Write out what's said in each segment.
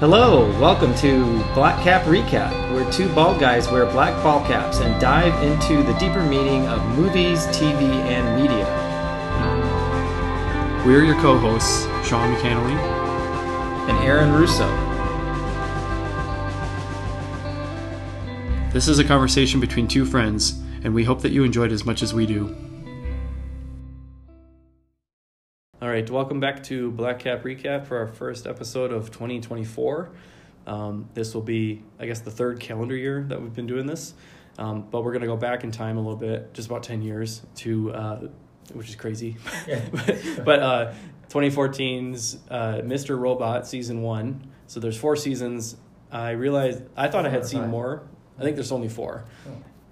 Hello, welcome to Black Cap Recap, where two bald guys wear black ball caps and dive into the deeper meaning of movies, TV, and media. We're your co hosts, Sean McCannley. And Aaron Russo. This is a conversation between two friends, and we hope that you enjoyed as much as we do. All right, welcome back to Black Cap Recap for our first episode of 2024. Um, this will be, I guess, the third calendar year that we've been doing this, um, but we're going to go back in time a little bit, just about 10 years, to uh, which is crazy. Yeah. but uh, 2014's uh, Mr. Robot season one. So there's four seasons. I realized I thought I had seen more. I think there's only four.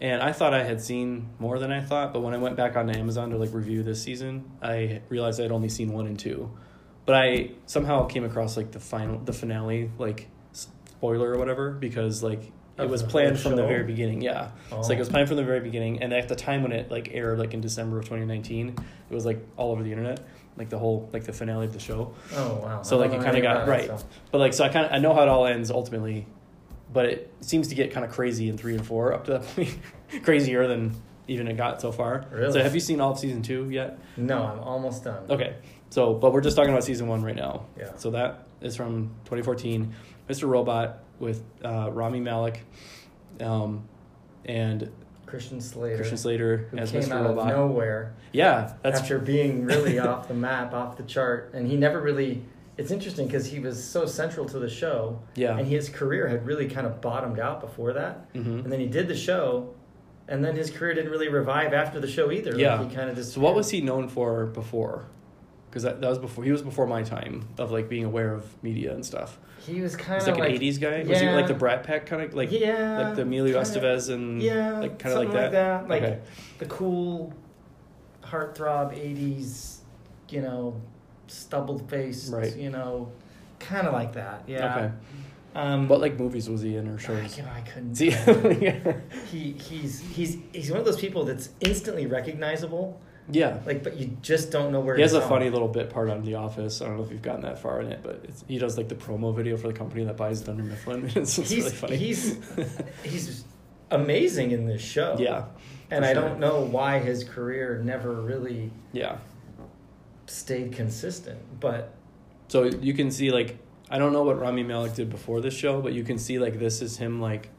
Oh. And I thought I had seen more than I thought, but when I went back onto Amazon to like review this season, I realized I'd only seen one and two. But I somehow came across like the final, the finale, like spoiler or whatever, because like it Of was planned from the very beginning. Yeah, it's like it was Oh. planned from the very beginning, and at the time when it like aired, like in December of 2019, it was like all over the internet, like the whole like the finale of the show. Oh wow! So, like, it kinda got- about it, right. so- But like, so I kind of I know how it all ends ultimately, but it seems to get kind of crazy in three and four up to that point, crazier than even it got so far. Really? So have you seen all of season two yet? No, I'm almost done. Okay, so but we're just talking about season one right now. Yeah. So that is from 2014, Mr. Robot with uh, Rami Malek, um, and Christian Slater. Christian Slater who as came Mr. out Robot. of nowhere Yeah, that's after being really off the map, off the chart, and he never really. It's interesting because he was so central to the show, yeah. and his career had really kind of bottomed out before that. hmm And then he did the show, and then his career didn't really revive after the show either. Like, Yeah. he kind of just. So what was he known for before? Because that, that was before he was before my time of like being aware of media and stuff. He was kind of like, an '80s guy. Yeah. Was he like the Brat Pack kind of like yeah, like the Emilio kinda- Estevez and Yeah, like kind of like something that. Like Okay. the cool heartthrob '80s, you know, stubbled face, Right. you know, kind of like that. Yeah. Okay. Um, What like movies was he in or I, shows? you know, I couldn't. See, he he's he's he's one of those people that's instantly recognizable. yeah. Like, but you just don't know where he's He has a from. funny little bit part on The Office. I don't know if you've gotten that far in it, but it's, he does like the promo video for the company that buys Dunder Mifflin. It's, He's really funny. he's he's amazing in this show. yeah, and I sure. don't know why his career never really yeah. Stayed consistent, but. So you can see like I don't know what Rami Malek did before this show, but you can see like this is him like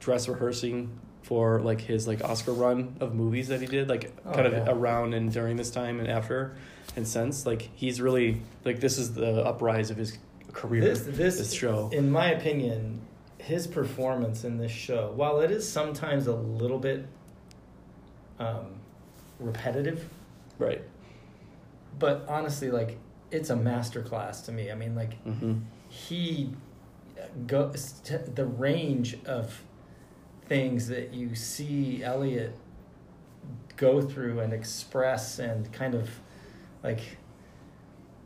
dress rehearsing for like his like Oscar run of movies that he did like Oh, kind of yeah. around and during this time and after and since like he's really like this is the uprise of his career This, this this show in my opinion, his performance in this show, while it is sometimes a little bit um, repetitive, right but honestly, like it's a masterclass to me. I mean, like hmm he goes to the range of things that you see Elliot go through and express and kind of like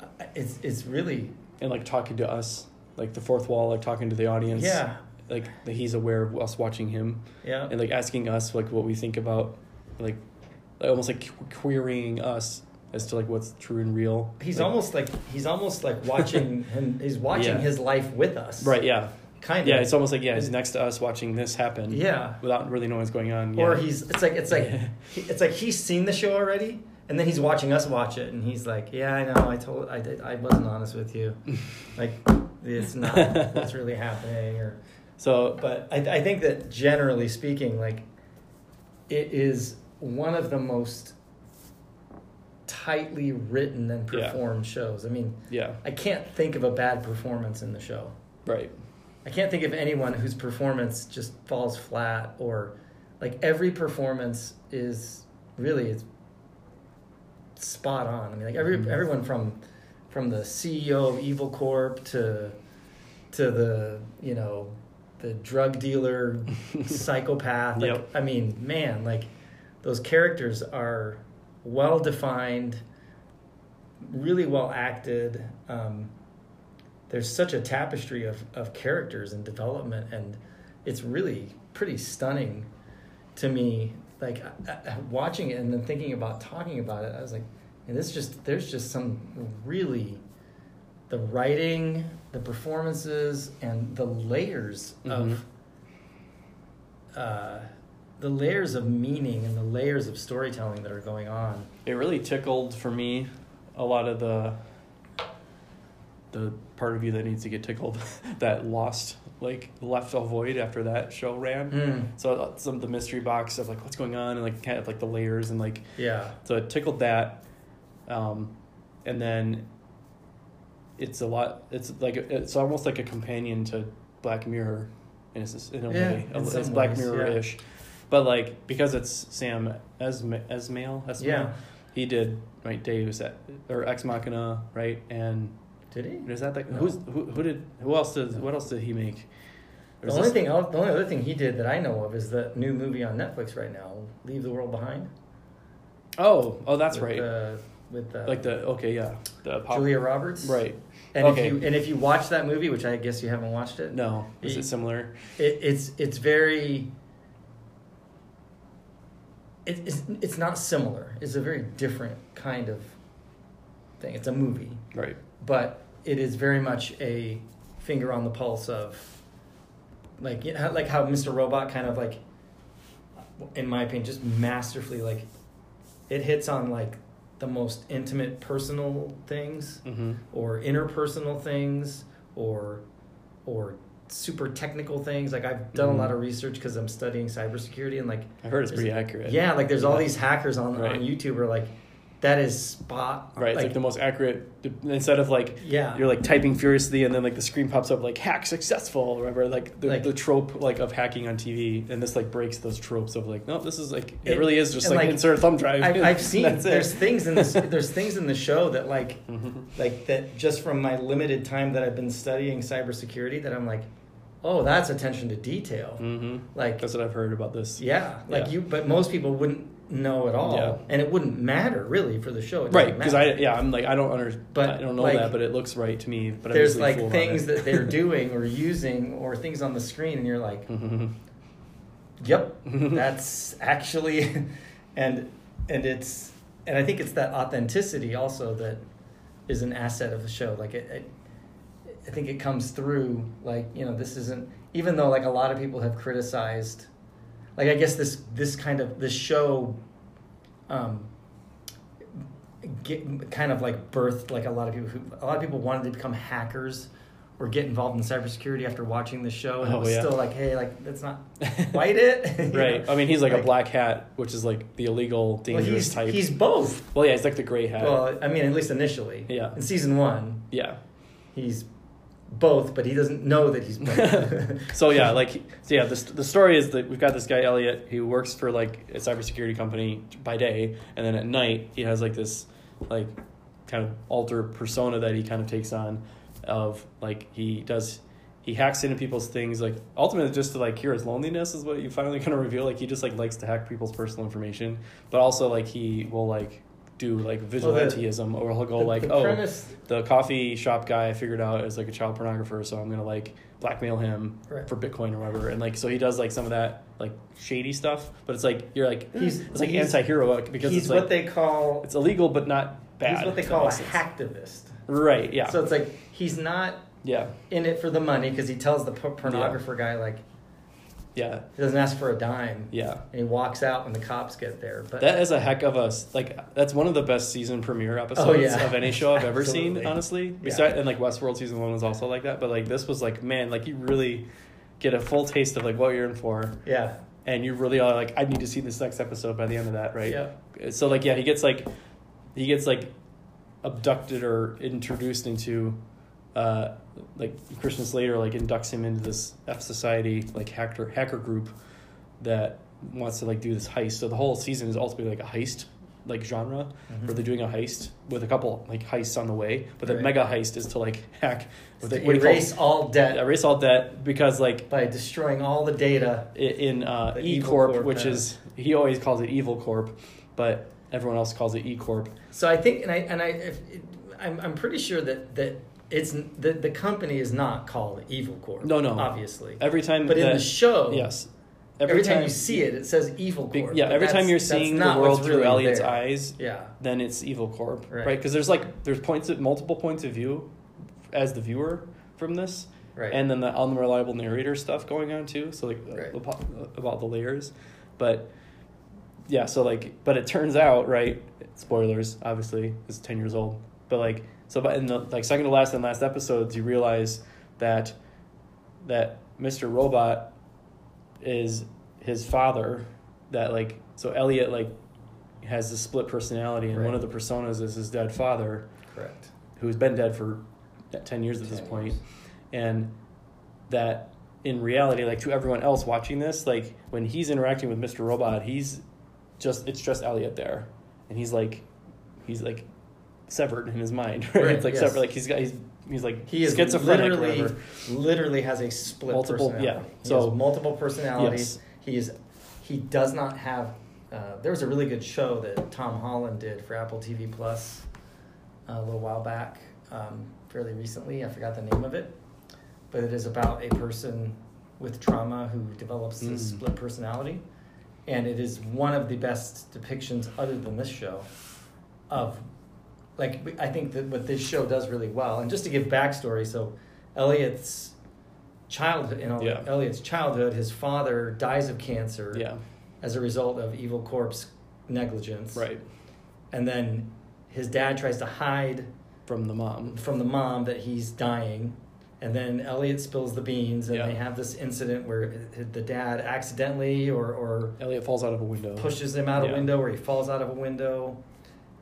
uh, it's it's really and like talking to us like the fourth wall like talking to the audience yeah. like that he's aware of us watching him. Yeah. And like asking us like what we think about like almost like querying us as to like what's true and real He's Like- almost like he's almost like watching him. He's watching Yeah. his life with us. right yeah Kind of. yeah it's almost like yeah he's next to us watching this happen Yeah. without really knowing what's going on Or yeah. he's it's like it's like he, it's like he's seen the show already, and then he's watching us watch it, and he's like, "Yeah, I know. I told I did. I wasn't honest with you. Like it's not what's really happening." Or so but I I think that generally speaking, like it is one of the most tightly written and Yeah. performed shows. I mean, yeah I can't think of a bad performance in the show. right I can't think of anyone whose performance just falls flat or like every performance is really it's spot on. I mean like every Mhm. everyone from from the CEO of Evil Corp to to the, you know, the drug dealer psychopath. Like Yep. I mean, man, like those characters are well defined, really well acted. Um, there's such a tapestry of, of characters and development, and it's really pretty stunning to me. Like I, I, watching it and then thinking about talking about it, I was like, and this just there's just some really the writing, the performances, and the layers of uh, the layers of meaning and the layers of storytelling that are going on. it really tickled for me a lot of the the part of you that needs to get tickled that lost like left a void after that show ran Mm, so uh, some of the mystery box of like what's going on and like kind of like the layers and like yeah. so it tickled that um and then it's a lot it's like it's almost like a companion to black mirror in a, in a Yeah, way it's black mirror-ish but like because it's sam Esma, esmail esmail Yeah. he did right deus at or ex machina right and Did he? is that like No. who's who, who did who else did what else did he make The only thing, the only other thing he did that I know of is the new movie on Netflix right now, "Leave the World Behind." oh oh that's with, right uh, with uh, like the okay yeah the pop Julia Roberts, right And Okay. if you and if you watch that movie, which I guess you haven't watched it, no is He- it similar it, it's it's very. It, it's it's not similar. It's a very different kind of thing. It's a movie, right but it is very much a finger on the pulse of, like you know, like how Mr. Robot kind of like, in my opinion, just masterfully like, it hits on like the most intimate personal things mm-hmm or interpersonal things or or super technical things like i've done Mhm. a lot of research because i'm studying cybersecurity and like I heard it's pretty accurate. yeah like there's all these hackers on Right. on youtube are like that is spot Right, it's like the most accurate. Instead of like yeah you're like typing furiously and then like the screen pops up like hack successful or whatever. Like the, Like- the trope like of hacking on TV, and this like breaks those tropes of like no, this is like it, It- really is just like, like, insert a thumb drive. I've, I've seen there's things in this there's things in the show that like Mhm. like that just from my limited time that i've been studying cybersecurity that i'm like oh that's attention to detail Mhm. like That's what I've heard about this. yeah like Yeah. you but most people wouldn't know at all Yeah. and it wouldn't matter really for the show It Right, because. I yeah I'm like I don't under But, I don't know like, that, but it looks right to me. But there's like things that they're doing or using or things on the screen and you're like Mhm. yep that's actually and and it's and i think it's that authenticity also that is an asset of the show like it, it i think it comes through like you know this isn't even though like a lot of people have criticized like i guess this this kind of this show um get, kind of like birthed like a lot of people who a lot of people wanted to become hackers or get involved in cybersecurity after watching the show and Oh, it was yeah. still like hey like that's not quite it right. know? I mean, he's like, a black hat, which is like the illegal, well, dangerous he's, type. he's both well, yeah, he's like the gray hat. well i mean at least initially Yeah. in season one yeah. he's both but he doesn't know that he's both. So yeah, like so yeah, the the story is that we've got this guy Elliot who works for like a cybersecurity company by day, and then at night he has like this like kind of alter persona that he kind of takes on, of like he does he hacks into people's things like ultimately just to like cure his loneliness is what you finally kind of reveal like he just like likes to hack people's personal information, but also like he will like do like Well, the- vigilanteism or he'll go The- like the oh premise the coffee shop guy I figured out is like a child pornographer, so I'm gonna like blackmail him Right. for Bitcoin or whatever. And like so he does like some of that like shady stuff, but it's like you're like He's- it's like he's- anti-hero because he's it's like what they call it's illegal but not bad. he's what they call a hacktivist Right. Yeah. so it's like he's not yeah. in it for the money because he tells the por- pornographer guy like Yeah. he doesn't ask for a dime Yeah. and he walks out when the cops get there but That is a heck of a like. That's one of the best season premiere episodes Oh, yeah. of any show I've ever seen. Honestly, Yeah. Besides, and like Westworld season one was also like that. But like this was like, man, like you really get a full taste of like what you're in for. yeah and you really are like, I need to see this next episode by the end of that, right? Yeah. So like, yeah, he gets like, he gets like abducted or introduced into, uh, like Christian Slater like inducts him into this F Society like hacker hacker group that wants to like do this heist. So the whole season is ultimately like a heist like genre Mhm. where they're doing a heist with a couple like heists on the way, but the Right. mega heist is to like hack what to they- what do you call- erase all debt erase all debt because like by destroying all the data in uh, E Corp, Corp, which is he always calls it Evil Corp, but everyone else calls it E Corp. So I think, and I and I, if, I'm I'm pretty sure that that it's the the company is not called Evil Corp. No, no. obviously. Every time, But in the show, yes, every, time, you see it, it says Evil Corp. yeah, every time you're seeing the world through really Elliot's there. eyes, Yeah, then it's Evil Corp, Right. right? Because there's like there's points of multiple points of view as the viewer from this, Right. and then the unreliable narrator stuff going on too. So like Right. about, about the layers, but yeah. So like, but it turns out right. Spoilers, obviously, it's ten years old. But like, so but in the like second to last and last episodes, you realize that that Mr. Robot is his father. That like, so Elliot like has this split personality, and one of the personas is his dead father Correct. who's been dead for 10 years at this 10 point years. and that in reality like to everyone else watching this like when he's interacting with mr robot he's just it's just elliot there and he's like he's like severed in his mind right, Right, it's like yes. severed like he's got he's he's like He is schizophrenic literally, literally has a split Multiple- personality. yeah. He So- multiple personalities. Yes. He is, he does not have. Uh, there was a really good show that Tom Holland did for Apple TV Plus uh, a little while back, um, fairly recently. I forgot the name of it, but it is about a person with trauma who develops Mm. this split personality, and it is one of the best depictions, other than this show, of like I think that what this show does really well, and just to give backstory, so Elliot's childhood, you know, Yeah. Elliot's childhood, his father dies of cancer yeah as a result of evil Corp's negligence, right and then his dad tries to hide from the mom from the mom that he's dying. And then Elliot spills the beans, and Yeah. they have this incident where the dad accidentally or, or elliot falls out of a window pushes him out a window or he falls out of a window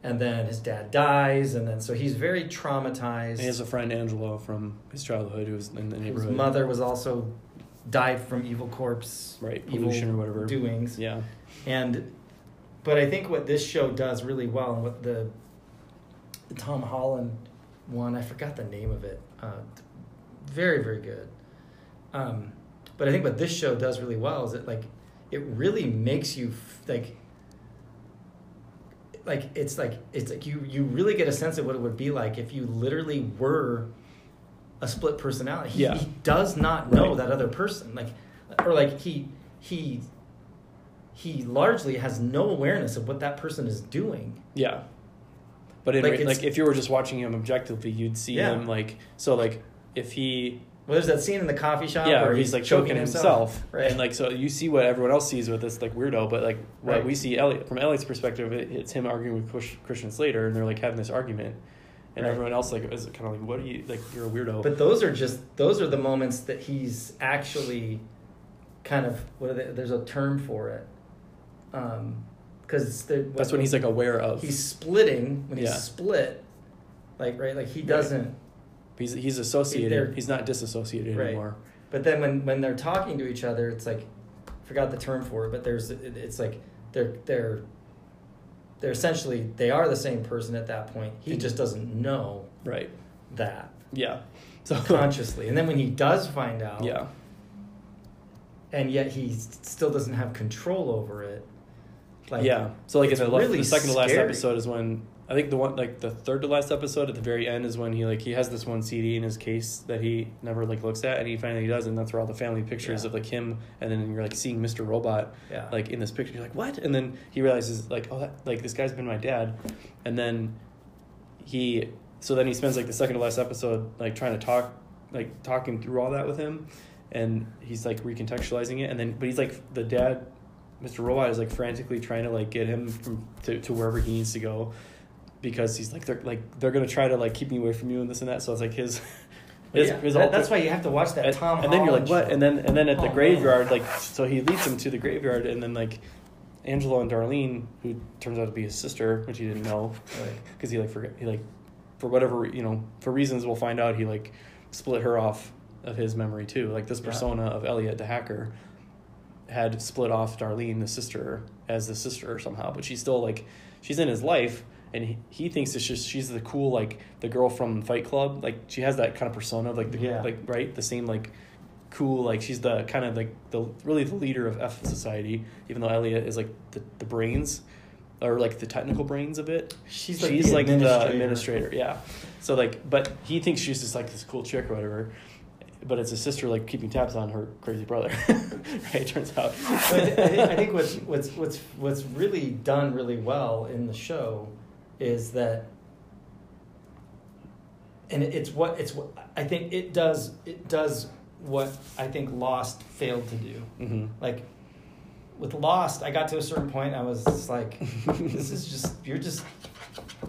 and then his dad dies and then so he's very traumatized. And he has a friend angela from his childhood who's in the neighborhood. his mother was also died from evil Corp's right pollution or whatever. doings. Yeah. And but i think what this show does really well and what the, the tom holland one i forgot the name of it uh, very very good. Um, but i think what this show does really well is it like it really makes you f- like like it's like it's like you you really get a sense of what it would be like if you literally were a split personality he, Yeah. he does not know Right. that other person like or like he he he largely has no awareness of what that person is doing Yeah. But in Like, like, if you were just watching him objectively, you'd see Yeah. him like so like if he well there's that scene in the coffee shop yeah where he's like choking himself, right and like so you see what everyone else sees with this like weirdo, but like what Right. we see Elliot from Elliot's perspective, it, it's him arguing with Christian Slater, and they're like having this argument, and Right. everyone else like is kind of like what are you like you're a weirdo. But those are just those are the moments that he's actually kind of what are they, there's a term for it. Um because That's when he's like aware of he's splitting when he's Yeah. split like right like he doesn't he's he's associated. They're- he's not disassociated Right. anymore. but then when when they're talking to each other it's like forgot the term for it but there's it's like they're they're they're essentially they are the same person at that point he just doesn't know Right. that Yeah. So consciously and then when he does find out yeah. and yet he still doesn't have control over it. Like, yeah. So like in the, really the second to last scary. episode is when I think the one like the third to last episode at the very end is when he like he has this one CD in his case that he never like looks at and he finally does and that's where all the family pictures Yeah. of like him and then you're like seeing Mr. Robot yeah, like in this picture you're like what and then he realizes like oh that, like this guy's been my dad and then he so then he spends like the second to last episode like trying to talk like talking through all that with him and he's like recontextualizing it and then but he's like the dad mr robot is like frantically trying to like get him from to, to wherever he needs to go because he's like they're like they're gonna try to like keep me away from you and this and that so it's like his his, yeah. his That- that's why you have to watch that and, Tom. and then you're like what and then and then at the Oh, graveyard man. like so he leads him to the graveyard and then like angela and darlene who turns out to be his sister which he didn't know Right. because he like forget he like for whatever you know for reasons we'll find out he like split her off of his memory too like this Yeah. persona of elliot the hacker had split off darlene the sister as the sister somehow but she's still like she's in his life and he, he thinks it's just she's the cool like the girl from fight club. Like she has that kind of persona like the Yeah. like right? The same like cool like she's the kind of like the really the leader of f society even though elliot is like the, the brains or like the technical brains of it. She's she's like, like, the, the administrator yeah. So like but he thinks she's just like this cool chick or whatever. But it's a sister like keeping tabs on her crazy brother. Right it turns out. But I, think, I think what's what's what's what's really done really well in the show is that and it's what it's what I think it does it does what I think Lost failed to do. hmm Like with Lost, I got to a certain point, I was just like, this is just you're just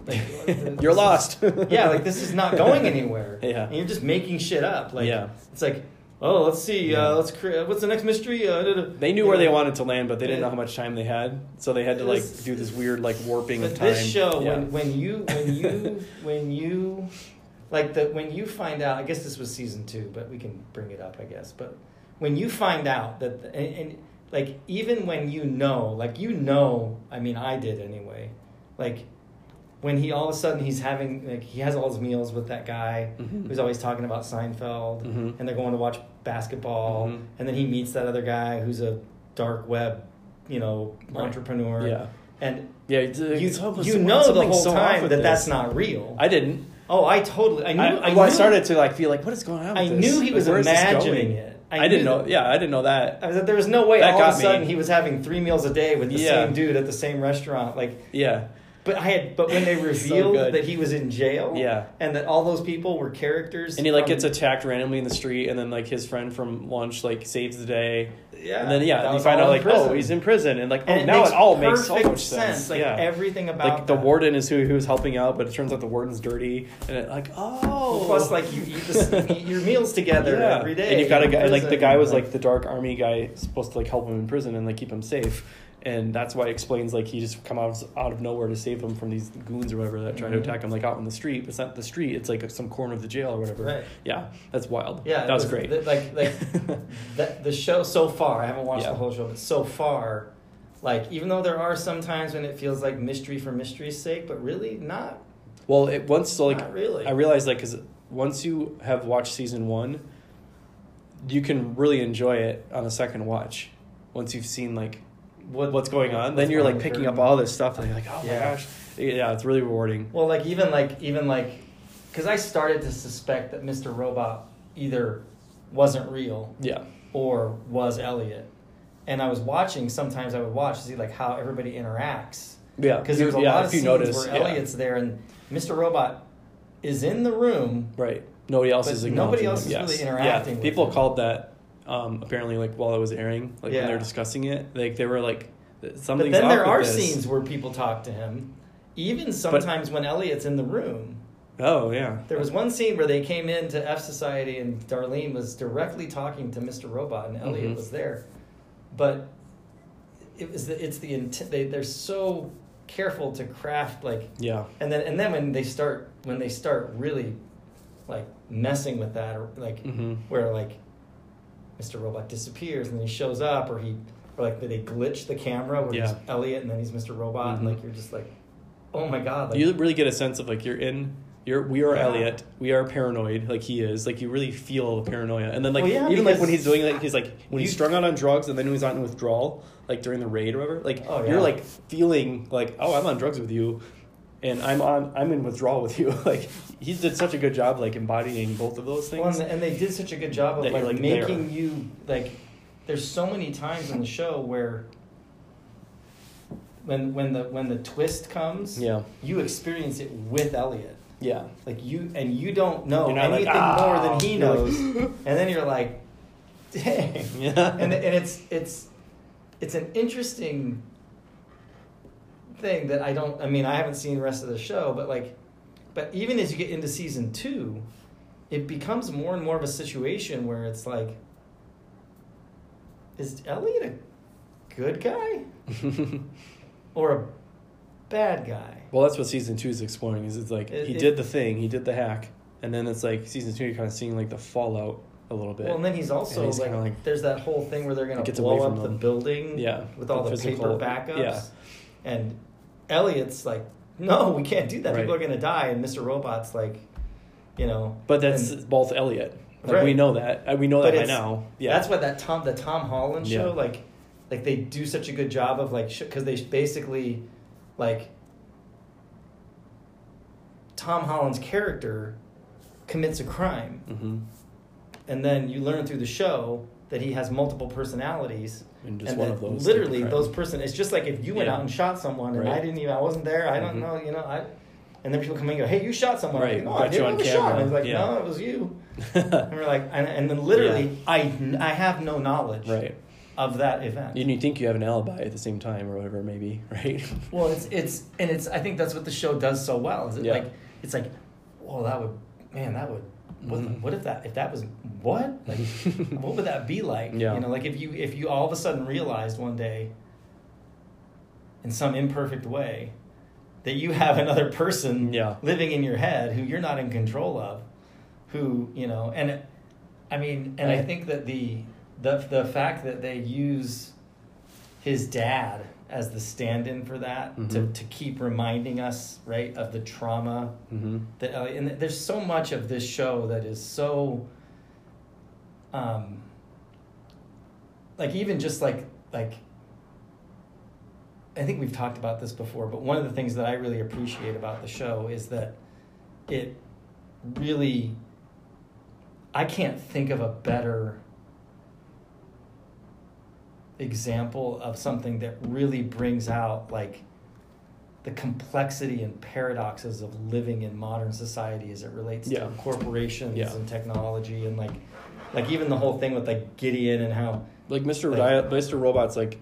like You're lost. yeah, like this is not going anywhere. Yeah. and you're just making shit up. Like Yeah. it's like, oh, let's see, Yeah. uh, let's create. What's the next mystery? Uh. They knew where they wanted to land, but they didn't know how much time they had, so they had to like do this weird like warping But of time. this show, Yeah. when when you when you when you like the when you find out, I guess this was season two, but we can bring it up, I guess. But when you find out that and, and like even when you know, like you know, I mean, I did anyway. Like when he all of a sudden he's having like he has all his meals with that guy Mhm. who's always talking about Seinfeld, Mhm. and they're going to watch basketball, Mhm. and then he meets that other guy who's a dark web, you know, Right. entrepreneur. yeah, And yeah. it's- you, it's you know the whole so time that this. that's not real. I didn't. oh, I totally. I knew. I, I, well, I knew- started to like feel like what is going on. I this? knew he Like, was where is this imagining it. I, didn't know. that- Yeah, I didn't know that. I was like, there was no way That all of a me. sudden he was having three meals a day with the Yeah. same dude at the same restaurant. Like, Yeah, but I had. But when they revealed good. that he was in jail, Yeah. and that all those people were characters, and he like from- gets attacked randomly in the street, and then like his friend from lunch like saves the day, Yeah, and then yeah, that you find out like oh he's in prison, and like oh And now it all makes so much sense. Like yeah, everything about like the warden is who who was helping out, but it turns out the warden's dirty, and it like oh plus, like you eat, this, eat your meals together Yeah. every day, And you've got a guy like the guy was like the dark army guy supposed to like help him in prison and like keep him safe. And that's why it explains like he just come out of, out of nowhere to save him from these goons or whatever that try to Mhm. attack him like out in the street. It's not the street; it's like some corner of the jail or whatever. Right. Yeah, that's wild. Yeah, that it was, great. th- Like like that, the show so far. I haven't watched Yeah. the whole show, but so far, like even though there are some times when it feels like mystery for mystery's sake, but really not. well, it once so like really. I realized like because once you have watched season one, you can really enjoy it on a second watch. Once you've seen like what, what's going on, what's then you're like picking up all this stuff, and you're like, oh Yeah. my gosh, yeah, it's really rewarding. Well, like even like even like, because I started to suspect that Mr. Robot either wasn't real Yeah, or was Elliot, and I was watching. Sometimes I would watch to see like how everybody interacts. yeah, because there's a yeah, lot of scenes notice, where yeah. Elliot's there and Mr. Robot is in the room. Right. Nobody else is nobody else them. is yes. really interacting Yeah. People him. called that um, apparently like while it was airing, like Yeah. when they were discussing it, like they were like something. But then there are scenes where people talk to him, even sometimes when Elliot's in the room. Oh yeah. There was one scene where they came into F Society and Darlene was directly talking to Mr. Robot and Elliot Mhm. was there, but it was the, it's the intent. They they're so careful to craft like Yeah. and then and then when they start when they start really like messing with that or like hmm where like Mr. Robot disappears and then he shows up or he or like they glitch the camera where Yeah. he's Elliot and then he's Mr. Robot and Mhm. like you're just like oh my god like you really get a sense of like you're in. You're, we are Yeah. Elliot. We are paranoid, like he is. Like you really feel the paranoia, and then like Well, yeah, even like when he's doing like he's like when he's strung out on drugs, and then when he's on withdrawal, like during the raid or whatever. Like Oh, you're like feeling like oh I'm on drugs with you, and I'm on I'm in withdrawal with you. like he did such a good job like embodying both of those things. Well, and, and they did such a good job of like, like, making there. you like. There's so many times in the show where when when the when the twist comes, yeah, you experience it with Elliot. yeah. Like you and you don't know You're like, anything "Ah." more than he like, knows, and then you're like, dang. Yeah. and and it's it's it's an interesting thing that I don't. I mean, I haven't seen the rest of the show, but like, but even as you get into season two, it becomes more and more of a situation where it's like, is Elliot a good guy or a bad guy? well, that's what season two is exploring. Is it's like It- he it- did the thing, he did the hack, and then it's like season two, you're kind of seeing like the fallout a little bit. Well, and then he's also he's like, like- there's that whole thing where they're gonna blow up the building, Yeah, with all the the, physical- paper backups. yeah. And Elliot's like, no, we can't do that. People are gonna die. And Mr. Robot's like, you know. but that's and both Elliot. Like Right. we know that. Uh, We know But that by now. Yeah. that's what that Tom, the Tom Holland show, Yeah. like, like they do such a good job of like, because they basically, like, Tom Holland's character commits a crime, hmm and then you learn through the show that he has multiple personalities. And just and one that of those. literally those person it's just like if you went Yeah. out and shot someone and Right. I didn't even I wasn't there I don't Mhm. know you know I And then people come in and go, "Hey, you shot someone." Right, no, I didn't on camera, shot. And he's like, yeah. "No, it was you." and we're like, and, and then literally, Yeah. I I have no knowledge right. of that event. And you think you have an alibi at the same time or whatever, maybe, right? Well, it's it's and it's. I think that's what the show does so well. Is it like it's like, well, that would, man, that would. What, Mhm. what if that if that was what like what would that be like Yeah. you know like if you if you all of a sudden realized one day in some imperfect way that you have another person Yeah. living in your head who you're not in control of who you know and i mean and I- think that the the the fact that they use his dad as the stand-in for that to, Mhm. to keep reminding us right of the trauma mm-hmm. that uh, and there's so much of this show that is so um like even just like like I think we've talked about this before, but one of the things that I really appreciate about the show is that it really I can't think of a better example of something that really brings out like the complexity and paradoxes of living in modern society as it relates Yeah. to corporations Yeah. and technology and like like even the whole thing with like Gideon and how Like Mr. Like- Dia- Mr. Robot's like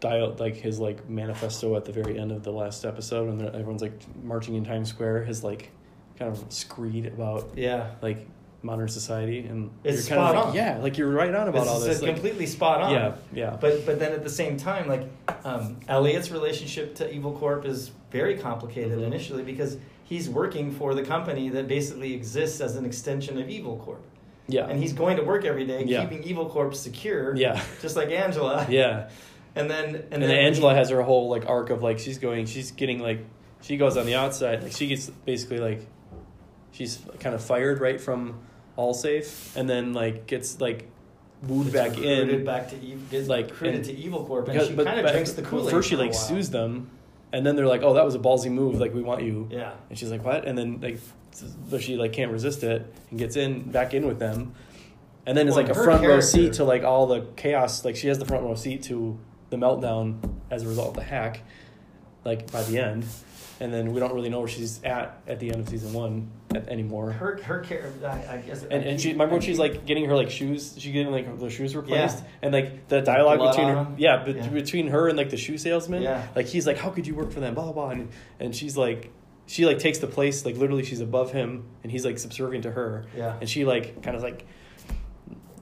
dialed like his like manifesto at the very end of the last episode, and everyone's like marching in Times Square. His like kind of screed about yeah like modern society, and It's you're kind of spot like, on. yeah, like you're right on about this all is this. Like, completely spot on yeah, yeah, But but then at the same time, like um, Elliot's relationship to Evil Corp is very complicated Mhm. initially because he's working for the company that basically exists as an extension of Evil Corp, yeah, and he's going to work every day Yeah. keeping Evil Corp secure, yeah, just like Angela. yeah. And then and, And, then then Angela has her whole like arc of like she's going, she's getting like she goes on the outside, like she gets basically like she's kind of fired right from Allsafe, and then like gets like wooed back in back to Evil, gets like, recruited and- to Evil Corp, and because she kind of drinks the Kool first she like sues them, and then they're like, oh that was a ballsy move, like we want you, Yeah, and she's like what, and then like but she like can't resist it and gets in back in with them, and then it's like a front row seat to like all the chaos, like she has the front row seat to the meltdown as a result of the hack, like by the end, and then we don't really know where she's at at the end of season one anymore. her her character. I, I guess. and, and she remember when she's like getting her like shoes she getting like the shoes replaced Yeah. and like the dialogue Blood between her yeah, bet Yeah. between her and like the shoe salesman Yeah. like he's like how could you work for them blah blah blah and, and she's like she like takes the place like literally she's above him and he's like subservient to her Yeah. and she like kind of like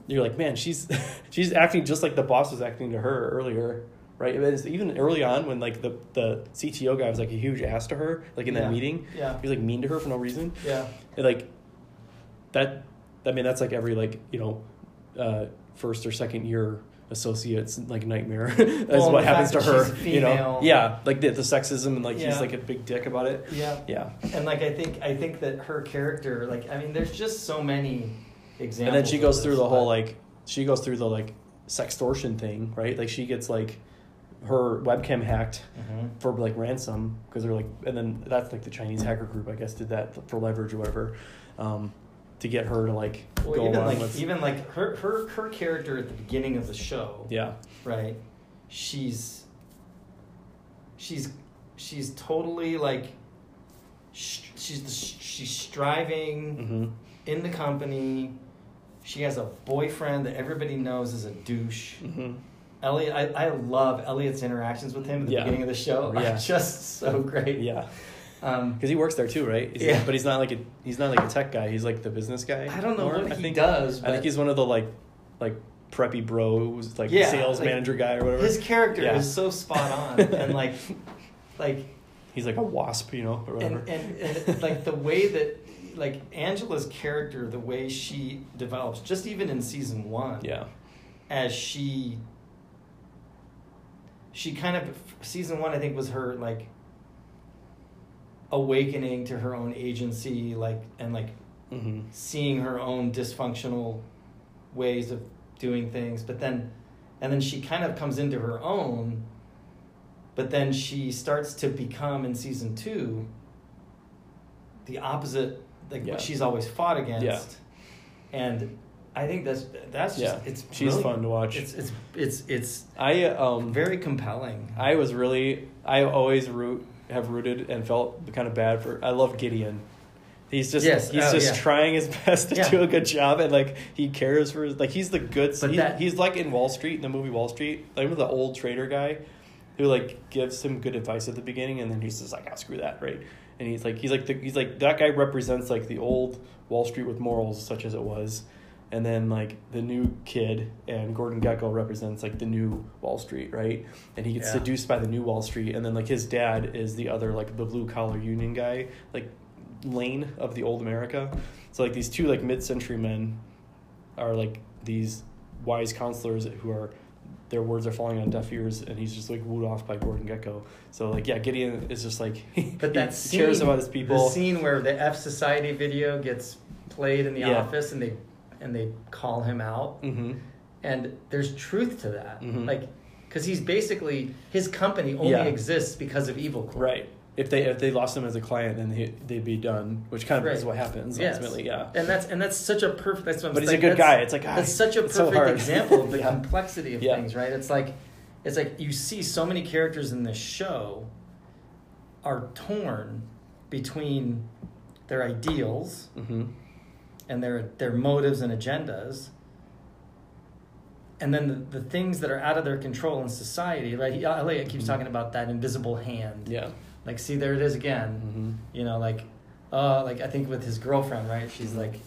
you're like man she's she's acting just like the boss was acting to her earlier right It was even early on when like the the CTO guy was like a huge ass to her like in Yeah. that meeting Yeah. he was like mean to her for no reason Yeah. and, like that i mean that's like every like you know uh first or second year associates like nightmare is Well, what happens to her you know yeah like the, the sexism and like Yeah. he's like a big dick about it Yeah. yeah And like I think I think that her character, like I mean, there's just so many examples. and then she goes this, through the whole like she goes through the like sextortion thing right like she gets like her webcam hacked Mhm. for like ransom because they're like and then that's like the chinese hacker group i guess did that for leverage or whatever um, to get her to like Well, go even like with even like her her her character at the beginning of the show, yeah right? She's she's she's totally like sh- she's the, she's striving hmm in the company. She has a boyfriend that everybody knows is a douche. hmm Elliot, I, I love Elliot's interactions with him at the Yeah. beginning of the show. Yeah. Are just so great. Yeah, Um, because he works there too, right? He's- Yeah. But he's not like a he's not like a tech guy. He's like the business guy. I don't know more, what I he think. does. I think he's one of the like like preppy bros, like Yeah, sales like, manager guy or whatever. his character Yeah. is so spot on, and like, like, he's like a wasp, you know, or whatever. and, and, and like the way that, like Angela's character, the way she develops, just even in season one, yeah, as she, she kind of season one, I think was her like awakening to her own agency, like and like hmm seeing her own dysfunctional ways of doing things but then and then she kind of comes into her own but then she starts to become in season two the opposite like Yeah. what she's always fought against Yeah. and i think that's that's just yeah. it's she's brilliant. fun to watch. it's it's it's it's I um very compelling I was really I always root have rooted and felt kind of bad for. I love Gideon. He's just Yes, he's oh, just yeah. trying his best to Yeah. do a good job and like he cares for like he's the good But he- that- he's like in Wall Street in the movie Wall Street like remember the old trader guy who like gives him good advice at the beginning and then he's just like oh screw that right and he's like he's like the, he's like that guy represents like the old Wall Street with morals such as it was and then like the new kid and Gordon Gekko represents like the new Wall Street right and he gets Yeah. seduced by the new Wall Street and then like his dad is the other like the blue collar union guy like lane of the old America. So like these two like mid century men are like these wise counselors who are their words are falling on deaf ears and he's just like wooed off by Gordon Gekko. So like yeah, Gideon is just like But that he scene, cares about his people. The scene where the F Society video gets played in the Yeah. office and they and they call him out, hmm and there's truth to that. Mhm. Like, because he's basically his company only Yeah. exists because of Evil Corp. Right. If they if they lost him as a client, then he, they'd be done, which kind of Right. is what happens Yes. ultimately. Yeah. And that's and that's such a perfect. That's what I'm But he's a good That's- guy. It's like ah, That's such a it's so perfect example of the Yeah. complexity of Yeah. things, right? It's like it's like you see so many characters in this show are torn between their ideals hmm and their their motives and agendas and then the, the things that are out of their control in society right elliot keeps Mhm. talking about that invisible hand Yeah. like see there it is again hmm you know like uh like i think with his girlfriend right she's Mhm. like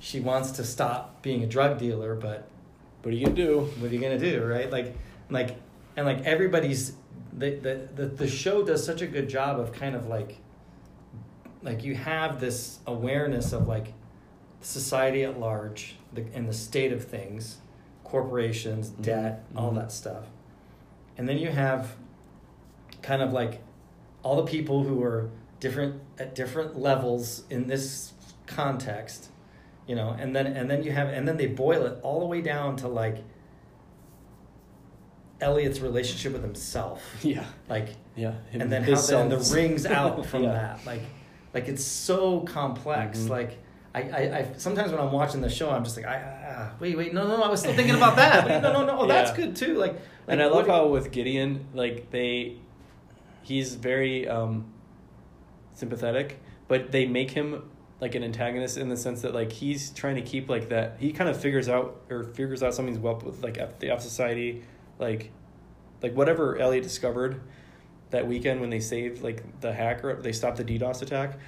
she wants to stop being a drug dealer but What are you gonna do? what are you gonna do right like like and like everybody's the the the, the show does such a good job of kind of like like you have this awareness of like society at large the, and the state of things corporations Mhm. debt all Mhm. that stuff and then you have kind of like all the people who are different at different levels in this context you know and then and then you have and then they boil it all the way down to like Elliot's relationship with himself Yeah. like Yeah. Him- and then how then the rings out from Yeah. that like like it's so complex Mhm. like I, I, I sometimes when I'm watching the show I'm just like I, ah, wait wait no no I was still thinking about that wait, no no no oh, that's good too like, like and I love how with Gideon, like they, he's very um, sympathetic, but they make him like an antagonist in the sense that like he's trying to keep like that. He kind of figures out or figures out something's up with like F, the F Society, like, like whatever Elliot discovered that weekend when they saved like the hacker, they stopped the DDoS attack.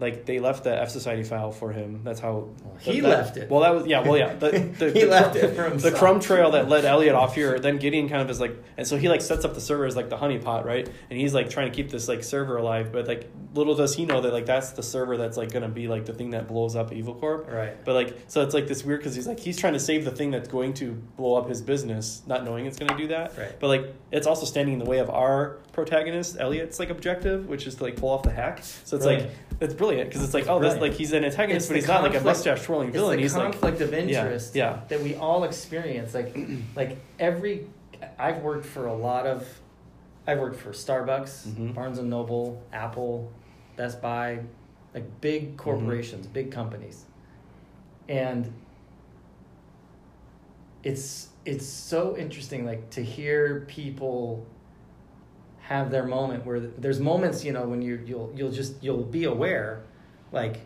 Like they left the F Society file for him. That's how he that- left it Well, that was yeah. Well, yeah. The, the, He the left crumb- it for himself. The crumb trail that led Elliot off here. Then Gideon kind of is like, and so he like sets up the server as like the honeypot, right? And he's like trying to keep this like server alive, but like little does he know that like that's the server that's like gonna be like the thing that blows up Evil Corp. right But like, so it's like this weird because he's like he's trying to save the thing that's going to blow up his business, not knowing it's going to do that. Right. But like, it's also standing in the way of our protagonist Elliot's like objective, which is to like pull off the hack. So it's like Brilliant. it's brilliant because it's like oh, this like he's an antagonist, It's but he's not like a mustache twirling it's villain. he's like conflict of interest yeah. that we all experience like like every I've worked for a lot of I've worked for Starbucks, Mhm. Barnes and Noble, Apple, Best Buy, like big corporations, big companies. And it's it's so interesting like to hear people have their moment where there's moments, you know, when you you'll you'll just you'll be aware like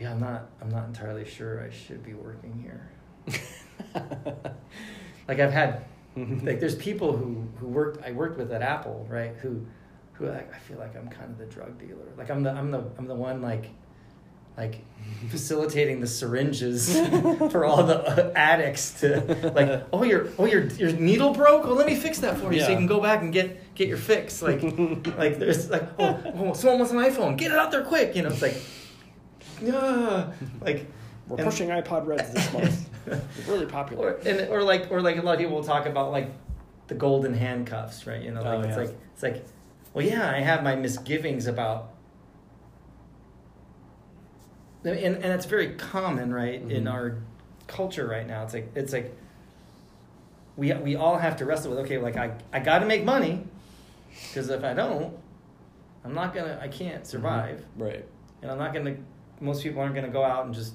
yeah, I'm not I'm not entirely sure I should be working here. Like I've had like there's people who who worked I worked with at Apple, right? Who who I, I feel like I'm kind of the drug dealer. Like I'm the I'm the I'm the one like like facilitating the syringes for all the uh, addicts to like oh your oh your your needle broke well let me fix that for you so you can go back and get get your fix like like there's like oh, oh someone wants an iPhone get it out there quick you know it's like yeah like We're and- pushing iPod Reds this month. Really popular. or and or like or like a lot of people will talk about like the golden handcuffs, right? You know, like Oh, it's yeah. like it's like, well, yeah, I have my misgivings about. And and it's very common, right, in Mhm. our culture right now. It's like it's like. We we all have to wrestle with okay, like I I got to make money, because if I don't, I'm not gonna I can't survive Right. and I'm not gonna. Most people aren't gonna go out and just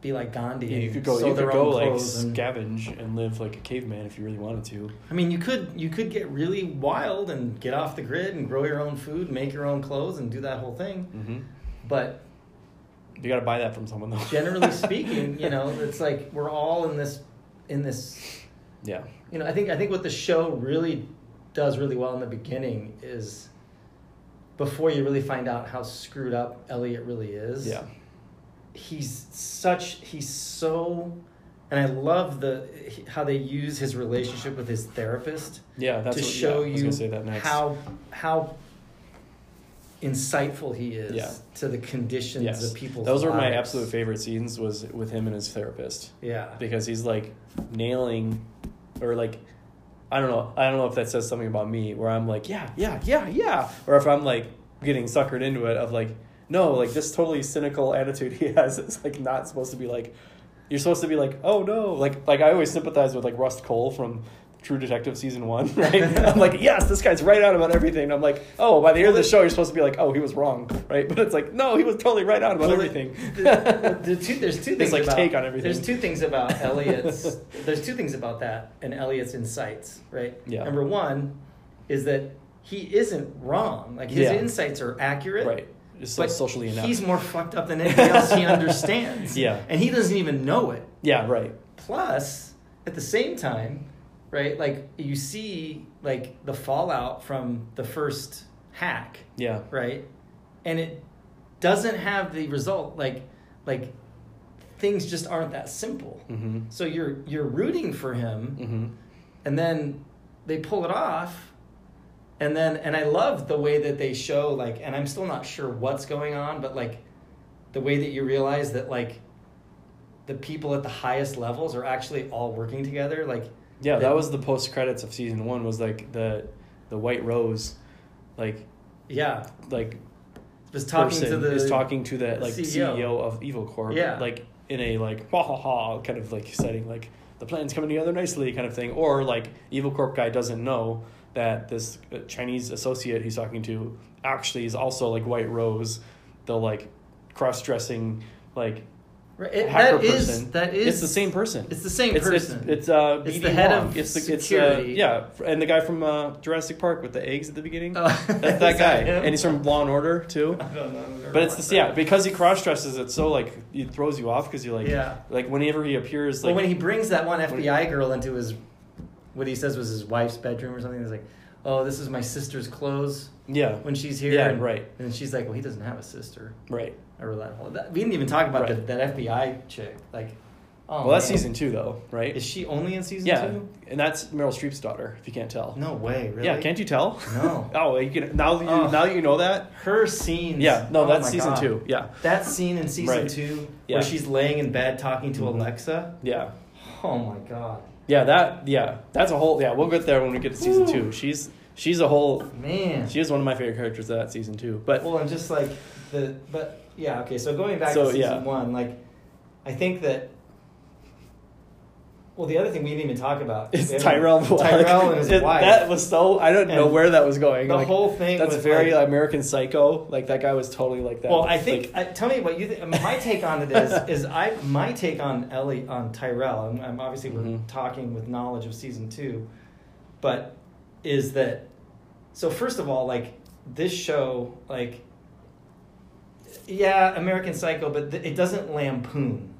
be like Gandhi. Yeah, you and could go. You could go like and- scavenge and live like a caveman if you really wanted to. I mean, you could you could get really wild and get off the grid and grow your own food, make your own clothes, and do that whole thing. Mm-hmm. But You got to buy that from someone though. generally speaking, you know, it's like we're all in this in this. yeah. You know, I think I think what the show really does really well in the beginning is before you really find out how screwed up Elliot really is. Yeah. he's such he's so and I love the how they use his relationship with his therapist Yeah. That's to what, show yeah, I was you gonna say that next. how how insightful he is Yeah. to the conditions Yes. of people's Those were my absolute favorite scenes. Was with him and his therapist Yeah. because he's like nailing, or like, I don't know. I don't know if that says something about me where I'm like, yeah, yeah, yeah, yeah, or if I'm like getting suckered into it of like, no, like this totally cynical attitude he has is like not supposed to be like. You're supposed to be like, oh no, like like I always sympathize with like Rust Cohle from True Detective season one, right? I'm like, yes, this guy's right on about everything. And I'm like, oh, by the end of the show, you're supposed to be like, oh, he was wrong, right? But it's like, no, he was totally right on about Well, everything. the- the- two, there's two things like, about, take on everything. There's two things about Elliot's. there's two things about that and Elliot's insights, right? Yeah. Number one is that he isn't wrong. Like his Yeah. insights are accurate. right, so But socially inept. he's more fucked up than anything else he understands. Yeah. And he doesn't even know it. yeah, right. Plus, at the same time, right, like you see like the fallout from the first hack, Yeah, right? And it doesn't have the result like like things just aren't that simple. mm-hmm. So you're you're rooting for him Mm-hmm. and then they pull it off and then and i love the way that they show like and i'm still not sure what's going on but like the way that you realize that like the people at the highest levels are actually all working together like Yeah, that- that was the post credits of season one. Was like the the White Rose, like yeah like was talking to the is talking to the like CEO. CEO, of Evil Corp. Yeah. like in a like ha ha ha kind of like setting, like the plan's coming together nicely kind of thing, or like Evil Corp guy doesn't know that this uh, Chinese associate he's talking to actually is also like White Rose, the like cross dressing like Right, it- hacker that is person. that is it's the same person. it's the same it's, person It's, it's uh, It's the head Wong. of it's the, security. It's, uh, yeah, and the guy from uh, Jurassic Park with the eggs at the beginning. Oh, That's that guy, him? and he's from Law and Order too. I don't know. I've But it's watched the yeah because he cross dresses. It's so like it throws you off because you're like Yeah. like whenever he appears like well, when he brings that one When- FBI girl into his, what he says was his wife's bedroom or something, he's like, "Oh, this is my sister's clothes yeah when she's here." Yeah, and, right. And she's like, "Well, he doesn't have a sister." right. I that whole. That, we didn't even talk about Right. the, that FBI chick. Like, oh, well, that's season two though, right? Is she only in season yeah, two? and that's Meryl Streep's daughter. If you can't tell. No way, really. Yeah, can't you tell? No. oh, you can now that you Oh. now that you know that. Her scenes. Yeah, no, oh that's season God. two. Yeah, That scene in season Right. two Yeah. where she's laying in bed talking to Mhm. Alexa. yeah, Oh my god, yeah. That yeah, that's a whole yeah. We'll get there when we get to season Woo. two. She's she's a whole. man. She is one of my favorite characters of that season too. But well, and just like the but yeah, okay. So going back So, to season yeah. one, like I think that. Well, the other thing we didn't even talk about is Tyrell Black. Tyrell and his It- wife. That was so I don't know where that was going. the Like, whole thing. That's was very like, American Psycho. Like that guy was totally like that. Well, I think. Like, I, tell me what you think. My take on it is is I my take on Ellie on Tyrell. I'm, I'm obviously we're Mhm. talking with knowledge of season two, but is that so? First of all, like this show, like yeah, American Psycho, but th- it doesn't lampoon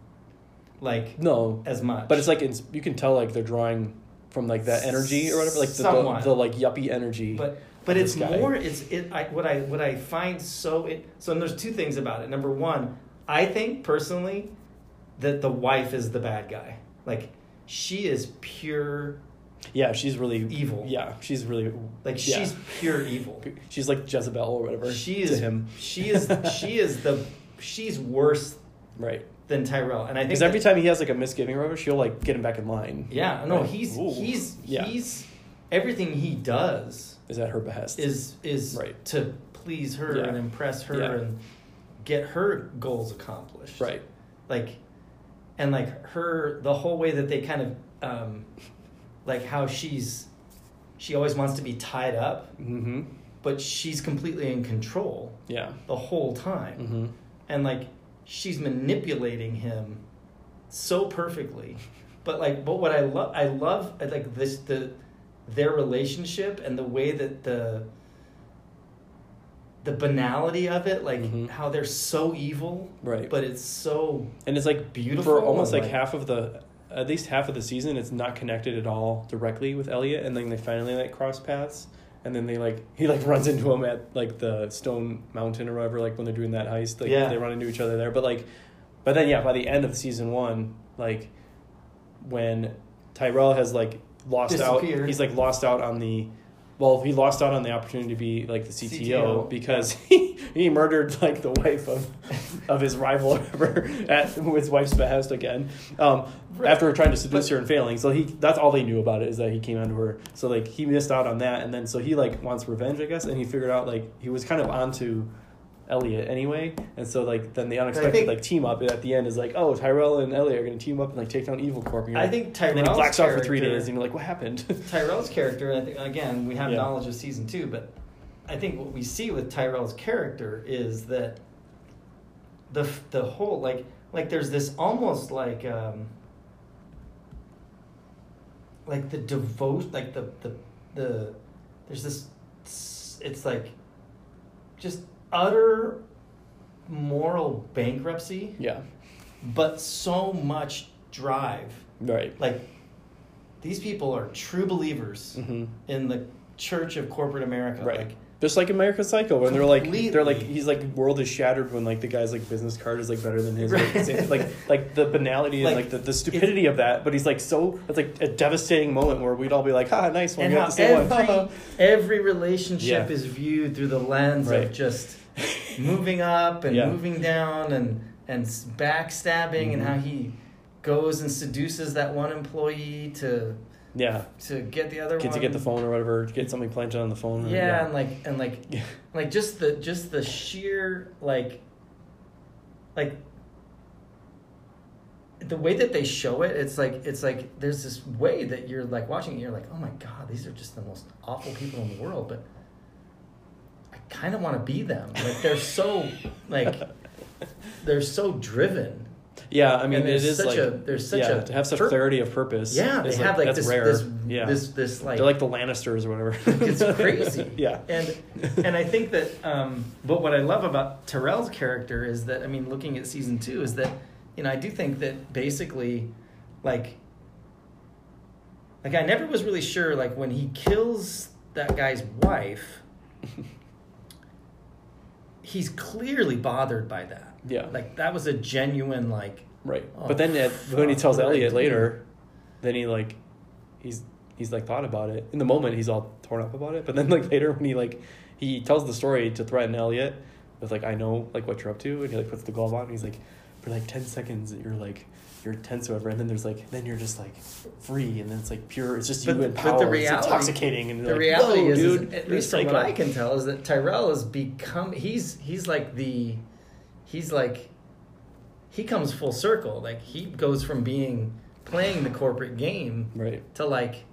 like no, as much. but it's like it's, you can tell like they're drawing from like that energy or whatever, like the, the, the like yuppie energy. but but it's more it's it I, what i what i find so it so and there's two things about it number one i think personally that the wife is the bad guy like she is pure yeah, she's really Evil. Yeah, she's really like yeah. she's pure evil she's like Jezebel or whatever. she is him, she is she is the she's worse right? than tyrell and i think Because every time he has like a misgiving or whatever, she'll like get him back in line. yeah no Right. he's Ooh. he's Yeah. he's everything he does Is at her behest. is is Right. to please her Yeah. and impress her Yeah. and get her goals accomplished right. like and like her the whole way that they kind of um like how she's she always wants to be tied up Mm-hmm. but she's completely in control Yeah. the whole time Mm-hmm. and like she's manipulating him so perfectly. But like, but what I love, I love like this the their relationship and the way that the the banality of it, like Mhm. how they're so evil, Right. But it's so and it's like beautiful for almost like, like- half of the at least half of the season it's not connected at all directly with Elliot and then they finally like cross paths and then they like he like runs into him at like the stone mountain or whatever like when they're doing that heist like Yeah. they run into each other there but like but then yeah by the end of season one like when Tyrell has like lost out he's like lost out on the well he lost out on the opportunity to be like the CTO, CTO, because he, he murdered like the wife of of his rival whatever at his wife's behest again um, Right. after trying to seduce But- her and failing so he that's all they knew about it is that he came onto her. So like he missed out on that. And then so he like wants revenge I guess. And he figured out like he was kind of onto Elliot anyway. And so like then the unexpected think- like team up at the end is like oh Tyrell and Elliot are gonna team up and like take down Evil Corp. And I like- think and then he Tyrell's blacks out for three days and you're like what happened? Tyrell's character, I think again we have Yeah. knowledge of season two, but I think what we see with Tyrell's character is that the the whole like like there's this almost like um like the devote like the the the there's this it's like just utter moral bankruptcy yeah but so much drive right like these people are true believers hmm in the church of corporate America. Right. Like, Just like American Psycho, when they're like, they're like, he's like, world is shattered when like the guy's like business card is like better than his, Right. like, like, like the banality and Like, like the, the stupidity of that. But he's like so, it's like a devastating moment where we'd all be like, ah, nice one, and you how have the same every, one. every relationship Yeah. is viewed through the lens Right. of just moving up and Yeah. moving down and and s- backstabbing and Mhm. how he goes and seduces that one employee to yeah, to get the other get one to get the phone or whatever, get something planted on the phone. or- Yeah, and like and like yeah, like just the just the sheer like like the way that they show it it's like it's like there's this way that you're like watching it you're like oh my god these are just the most awful people in the world but i kind of want to be them. Like they're so like they're so driven yeah. I mean, it is such like a- there's such yeah, a to have such pur- clarity of purpose. yeah they have like that's this rare. this yeah, this this like they're like the Lannisters or whatever. it's crazy. yeah, And and I think that um but what I love about Tyrell's character is that I mean looking at season 2 is that you know I do think that basically like like I never was really sure like when he kills that guy's wife he's clearly bothered by that. Yeah, Like that was a genuine like right. Oh, but then at, when he tells what did I Elliot later, then he like, he's he's like thought about it. In the moment, he's all torn up about it. But then like later when he like he tells the story to threaten Elliot with like I know like what you're up to, and he like puts the glove on. and He's like, for like ten seconds you're like you're tense whatever, and then there's like then you're just like free, and then it's like pure. It's just But you and but power. the it's intoxicating, and the like, reality is, dude, is, at least from what psycho." I can tell, is that Tyrell has become he's he's like the he's like he comes full circle. Like he goes from being playing the corporate game right to like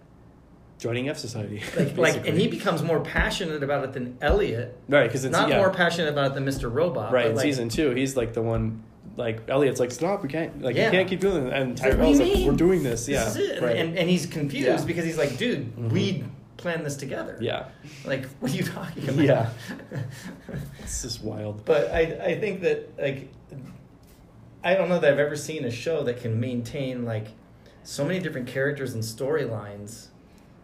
joining F Society, like like and he becomes more passionate about it than Elliot. right because it's Not yeah. more passionate about it than Mr. Robot. Right in like, season two, he's like the one. Like Elliot's like, stop! We can't. Like Yeah. you can't keep doing it. And like, Tyrell's like, we're doing this. Yeah, right. And, and he's confused Yeah. because he's like, dude, Mhm. we planned this together. yeah, Like, what are you talking about? Yeah. it's just wild. But I I think that like I don't know that I've ever seen a show that can maintain like so many different characters and storylines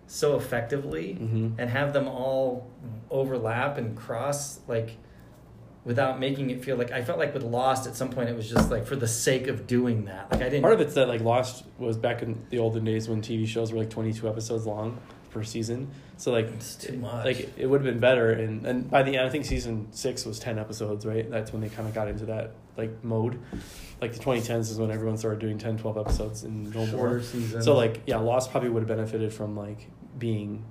so effectively Mhm. and have them all overlap and cross like without making it feel like I felt like with Lost at some point it was just like for the sake of doing that. Like I didn't Part of it's that like Lost was back in the olden days when TV shows were like twenty two episodes long per season. So like It's too much. Like it would have been better, and and by the end, I think season six was ten episodes, right? That's when they kind of got into that like mode. Like the twenty tens is when everyone started doing 10, 12 episodes and no more. seasons. So like yeah, Lost probably would have benefited from like being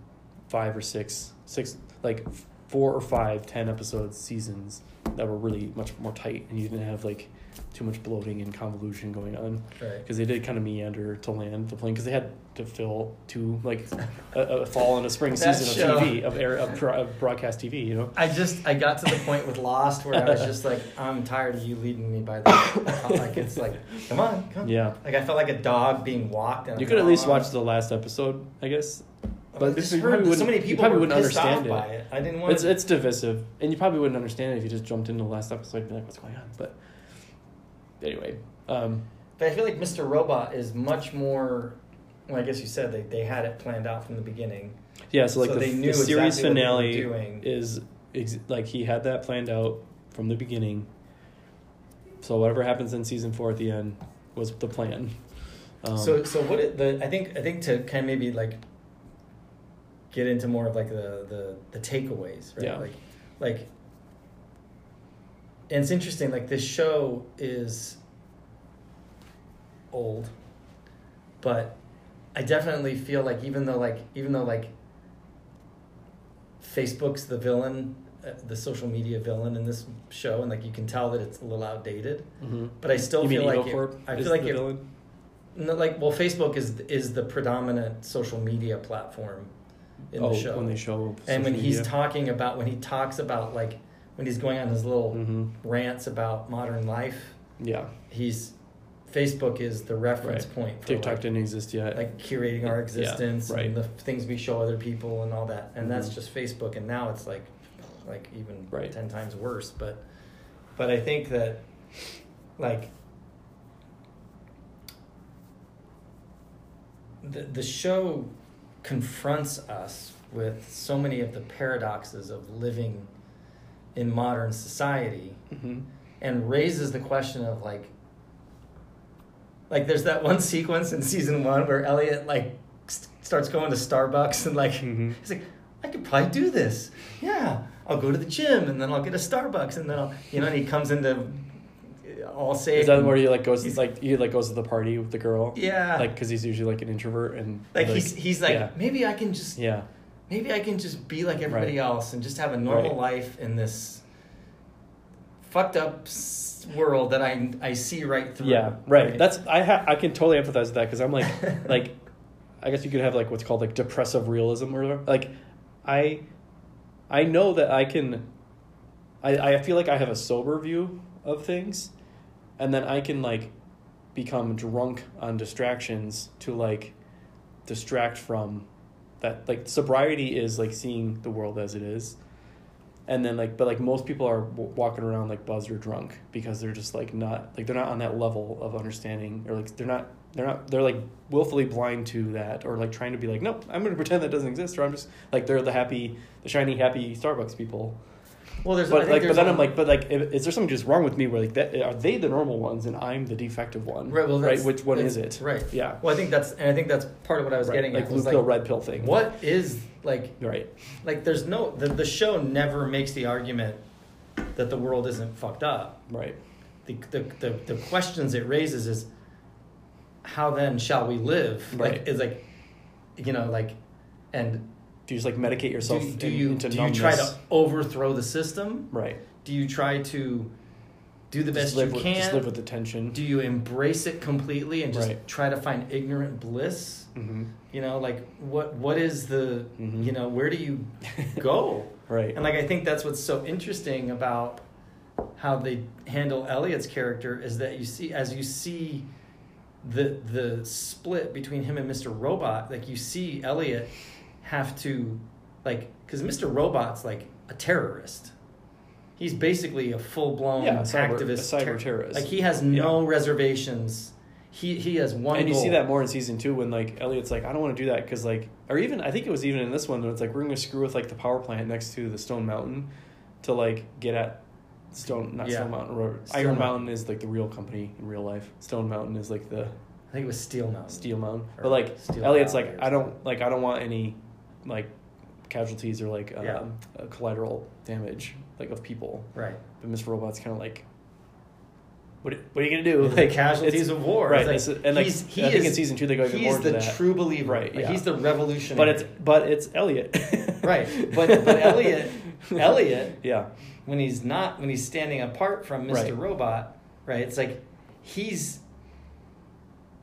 five or six, six like four or five ten episodes seasons that were really much more tight, and you didn't have like too much bloating and convolution going on Right. because they did kind of meander to land the plane because they had to fill two like a, a fall and a spring season show. of TV of air of, of broadcast TV. You know. I just I got to the point with Lost where I was just like, I'm tired of you leading me by the like it's like, come on, come. Yeah. Like I felt like a dog being walked. And You I'm could at least "Oh." watch the last episode, I guess. But But I just you heard probably so many wouldn't- you people probably wouldn't understand it. by it. I didn't want. It's it's divisive, and you probably wouldn't understand it if you just jumped into the last episode and be like, "What's going on?" But anyway, um, But I feel like Mr. Robot is much more. Well, I guess you said they, they had it planned out from the beginning. yeah. So like So the, they the series exactly what they were finale doing. is ex- like he had that planned out from the beginning. So whatever happens in season four at the end was the plan. Um, so so what it, the I think I think to kind of maybe like get into more of like the the the takeaways, right? Yeah. Like like and it's interesting like this show is old but I definitely feel like even though like even though like Facebook's the villain uh, the social media villain in this show and like you can tell that it's a little outdated mhm. but I still you feel like it, I feel like it, villain? no, like well, Facebook is is the predominant social media platform in oh, the show. when they show and when he's talking about when he talks about like when he's going on his little Mhm. rants about modern life, yeah, he's Facebook is the reference Right. point for TikTok like, didn't exist yet. like curating our Yeah, existence right. and the things we show other people and all that. And that's Mhm. just Facebook. And now it's like like even Right. ten times worse. But but I think that like the the show confronts us with so many of the paradoxes of living in modern society hmm and raises the question of like like there's that one sequence in season one where Elliot like st- starts going to Starbucks and like Mhm. he's like I could probably do this yeah I'll go to the gym and then I'll get a Starbucks and then I'll you know and he comes into Allsafe Is that where he like goes he's- like he like goes to the party with the girl? yeah Like because he's usually like an introvert and like, he's he's like yeah. maybe I can just yeah maybe I can just be like everybody Right. else and just have a normal Right. life in this fucked up world that I I see right through. yeah right. That's I ha- I can totally empathize with that because I'm like like I guess you could have like what's called like depressive realism or whatever. like I I know that I can I I feel like I have a sober view of things and then I can like become drunk on distractions to like distract from that like sobriety is like seeing the world as it is. And then like but like most people are w- walking around like buzzed or drunk because they're just like not like they're not on that level of understanding or like they're not they're not they're like willfully blind to that or like trying to be like nope i'm gonna pretend that doesn't exist or i'm just like they're the happy the shiny happy starbucks people Well, there's but like but then I'm like but like is, is there something just wrong with me where like that are they the normal ones and i'm the defective one right. Well, right which one is it Right. yeah Well, I think that's and I think that's part of what I was right. getting like at. blue pill like, red pill thing what is like right like there's no the the show never makes the argument that the world isn't fucked up. right The the the, the questions it raises is how then shall we live? Right. Like is like you know like and do you just like medicate yourself do, do in- you into do you try to overthrow the system? right Do you try to do the best live you with, can? just live with the tension do you embrace it completely and just Right. try to find ignorant bliss? hmm You know, like what what is the Mhm. you know where do you go? right and like I think that's what's so interesting about how they handle Elliot's character is that you see as you see the the split between him and Mr. Robot, like you see Elliot have to like because Mr. Robot's like a terrorist. He's basically a full blown Yeah, cyber- activist, a cyber ter- terrorist. Like he has no reservations. He he has one. and you see that more in season two when like Elliot's like I don't want to do that because like or even I think it was even in this one when it's like we're gonna screw with like the power plant next to the Stone Mountain to like get at Stone not Yeah. Stone Mountain or Steel Iron Mountain. Mountain is like the real company in real life. Stone Mountain is like the I think it was Steel Mountain. Steel Mountain. Or But like Steel Elliot's Valley like I don't like I don't want any like casualties or like um, Yeah. uh, collateral damage like of people. Right. But Mr. Robot's kind of like. What, what are you gonna do? The Like casualties it's- of war. right? Like, and like he's- he I think in season two they go even more He's the that. true believer. Right, Like, yeah. He's the revolutionary. But it's but it's Elliot. Right, but- but Elliot- Elliot- Yeah. when he's not when he's standing apart from Mr. Right. Robot, right? It's like he's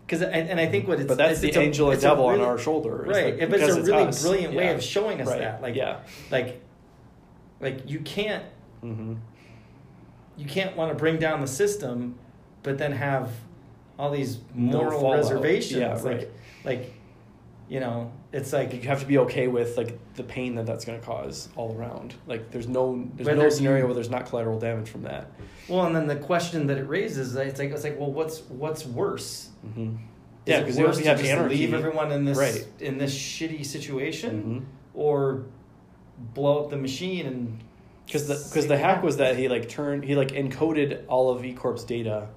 because and, and I think what it's but that's it's, the it's a- angel and a devil on our shoulder, is right? like, but it's a really brilliant way of showing us Right. that, like yeah, like like you can't hmm you can't want to bring down the system, but then have all these moral fallout. reservations. Yeah, like, right. like, you know, it's like you have to be okay with like the pain that that's going to cause all around. Like there's no there's no scenario where there's not collateral damage from that. well, and then the question that it raises, it's like it's like, well, what's what's worse? hmm Yeah, because you have, to just anarchy. leave everyone in this Right. in this shitty situation, hmm or blow up the machine and because the because the hack was that he like turned he like encoded all of ecorp's data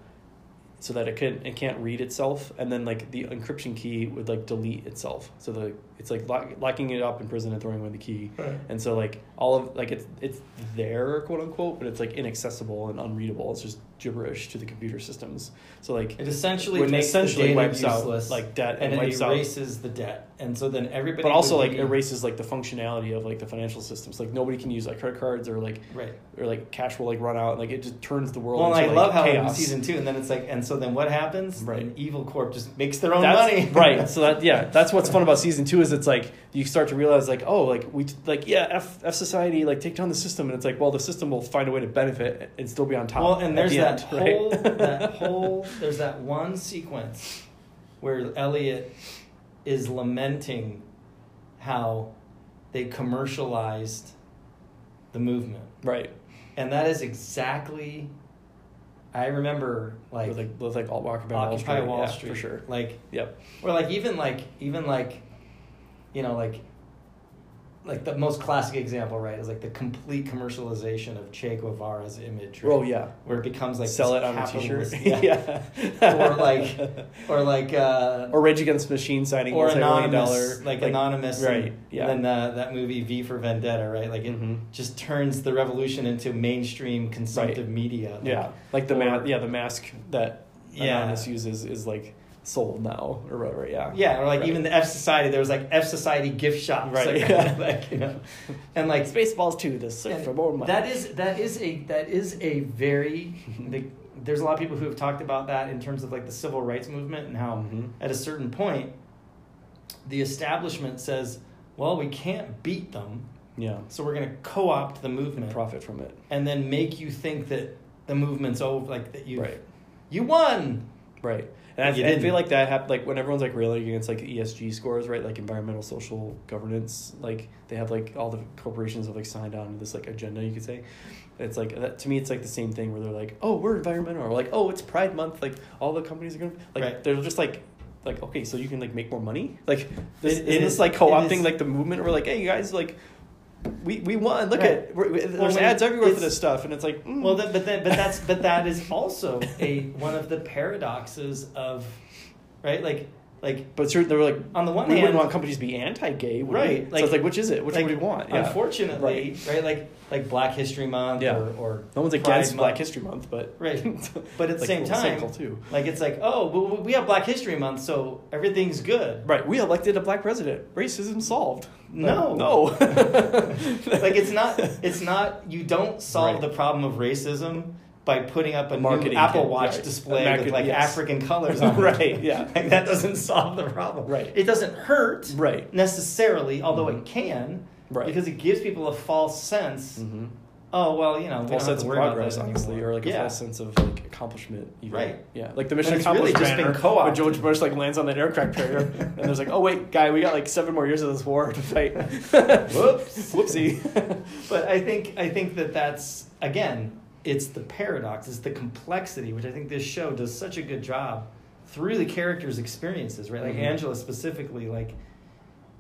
so that it can it can't read itself and then like the encryption key would like delete itself. So the it's like lock, locking it up in prison and throwing away the key. And so like all of like it's it's there quote unquote but it's like inaccessible and unreadable. It's just gibberish to the computer systems so like It essentially Which makes essentially the data wipes out, like, debt and, and it wipes out- erases the debt, and so then everybody. but also like be- erases like the functionality of like the financial systems like nobody can use like credit cards or like right. or like cash will like run out like it just turns the world Well, and I into, love like, how in chaos. season two, and then it's like, and so then what happens? Right. Then Evil Corp just makes their own That's- money. right. So that yeah, that's what's fun about season two is it's like you start to realize like oh like we like yeah F F society like take down the system and it's like well the system will find a way to benefit and still be on top. Well, and there's the that end, right? whole that whole there's that one sequence where Elliot is lamenting how they commercialized the movement, right and that is exactly. I remember like, with like with like Occupy Wall Street, Wall yeah, Street for sure. Like Yep. Or like even like even like you know like like the most classic example right is like the complete commercialization of Che Guevara's image right? Oh yeah. where it becomes like Sell it on a T-shirt. yeah. or like or like uh or Rage Against the Machine signing or anonymous dollar like, anonymous right, Yeah, and then uh, that movie V for Vendetta right like it Mhm. just turns the revolution into mainstream consumptive media like, Yeah, like the or- ma- yeah the mask that Yeah. Anonymous uses is like sold now or whatever. Yeah. Yeah, or like Right. even the F Society, there was like F Society gift shops, Right, like, yeah. like you know, and like Spaceballs too. The search for more money. That is that is a that is a very the, there's a lot of people who have talked about that in terms of like the civil rights movement and how Mhm. at a certain point the establishment says, well, we can't beat them, yeah. so we're going to co-opt the movement Profit from it. and then make you think that the movement's over, like that you Right. you won. Right. And I, I feel like that happened, like when everyone's like railing against like ESG scores, right? Like environmental social governance, like they have like all the corporations have like signed on to this like agenda, you could say. It's like that to me, it's like the same thing where they're like, oh, we're environmental, or like, oh, it's Pride Month, like all the companies are gonna like Right. they're just like. Like okay, so you can like make more money. Like this, It- is this like co-opting is- like the movement? We're like, hey, you guys, like we we won. Look Right. at we're, we- there's Well, ads everywhere for this stuff, and it's like, mm. Well, that, but then, but that's but that is also a one of the paradoxes of, right? Like like but sure, they were like, on the one we hand, wouldn't want companies to be anti-gay, would Right, We? like- so it's like, which is it? Which like, one do we want? Yeah. Unfortunately, right. Like like Black History Month Yeah. or, or no one's Pride against Black History Month, but Right. But at the like, same time, too. like it's like oh, we have Black History Month, so everything's good. Right, we elected a black president. Racism solved. No. no. like it's not it's not you don't solve Right. the problem of racism by putting up a Marketing new Apple kit, Watch right. display A Mac- with like yes. African colors on it. Right, yeah. like that doesn't solve the problem. Right. It doesn't hurt right. necessarily, although Mhm. it can, Right. because it gives people a false sense. Mm-hmm. Oh well, you know, False sense of progress, honestly, or like a yeah. false sense of like accomplishment. Even. Right. Yeah, like the Mission really Accomplished just been banner when George Bush like lands on that aircraft carrier, and there's like, oh wait, guy, we got like seven more years of this war to fight. Whoops. Whoopsie. But I think I think that that's again, it's the paradox, it's the complexity, which I think this show does such a good job through the characters' experiences, right? Like Mhm. Angela specifically, like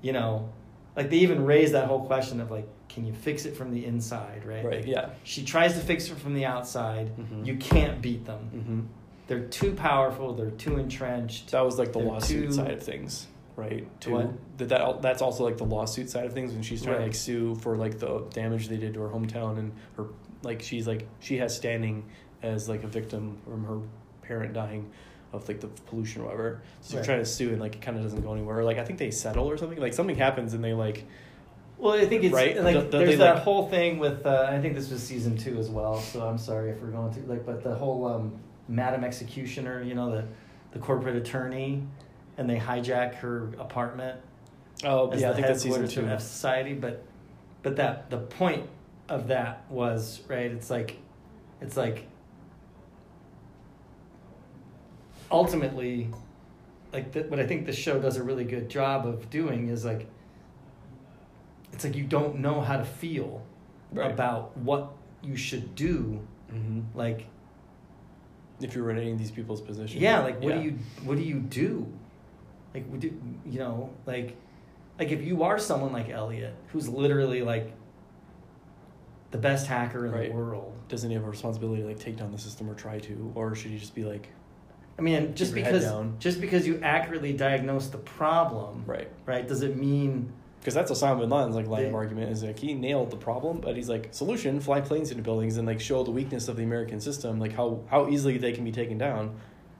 you know, like they even raise that whole question of like, can you fix it from the inside, right? right. Like, Yeah. She tries to fix it from the outside. Mhm. You can't beat them. Mm-hmm. They're too powerful. They're too entrenched. That was like the lawsuit too- side of things, right? Too. What? That, that that's also like the lawsuit side of things when she's trying to like sue for like the damage they did to her hometown and her like she's like she has standing as like a victim from her parent dying of like the pollution or whatever. So Right. trying to sue and like it kind of doesn't go anywhere. Like I think they settle or something. Like something happens and they like Well, I think it's Right? like Don't- don't there's that like- whole thing with. Uh, I think this was season two as well. So I'm sorry if we're going to like, but the whole um, Madam Executioner, you know the the corporate attorney, and they hijack her apartment Oh yeah, I think that's season two. of F Society. But but that the point of that was right. It's like it's like ultimately like th- what I think the show does a really good job of doing is like it's like you don't know how to feel Right. about what you should do hmm like If you're in any of these people's positions. yeah like what Yeah. do you what do you do like you, you know like like if you are someone like Elliot who's literally like the best hacker in Right. the world Doesn't he have a responsibility to like take down the system or try to, or should he just be like, I mean just Keep your head because just because you accurately diagnose the problem right? right does it mean Because that's Osama bin Laden's like line of argument is like he nailed the problem, but he's like solution: fly planes into buildings and like show the weakness of the American system, like how how easily they can be taken down.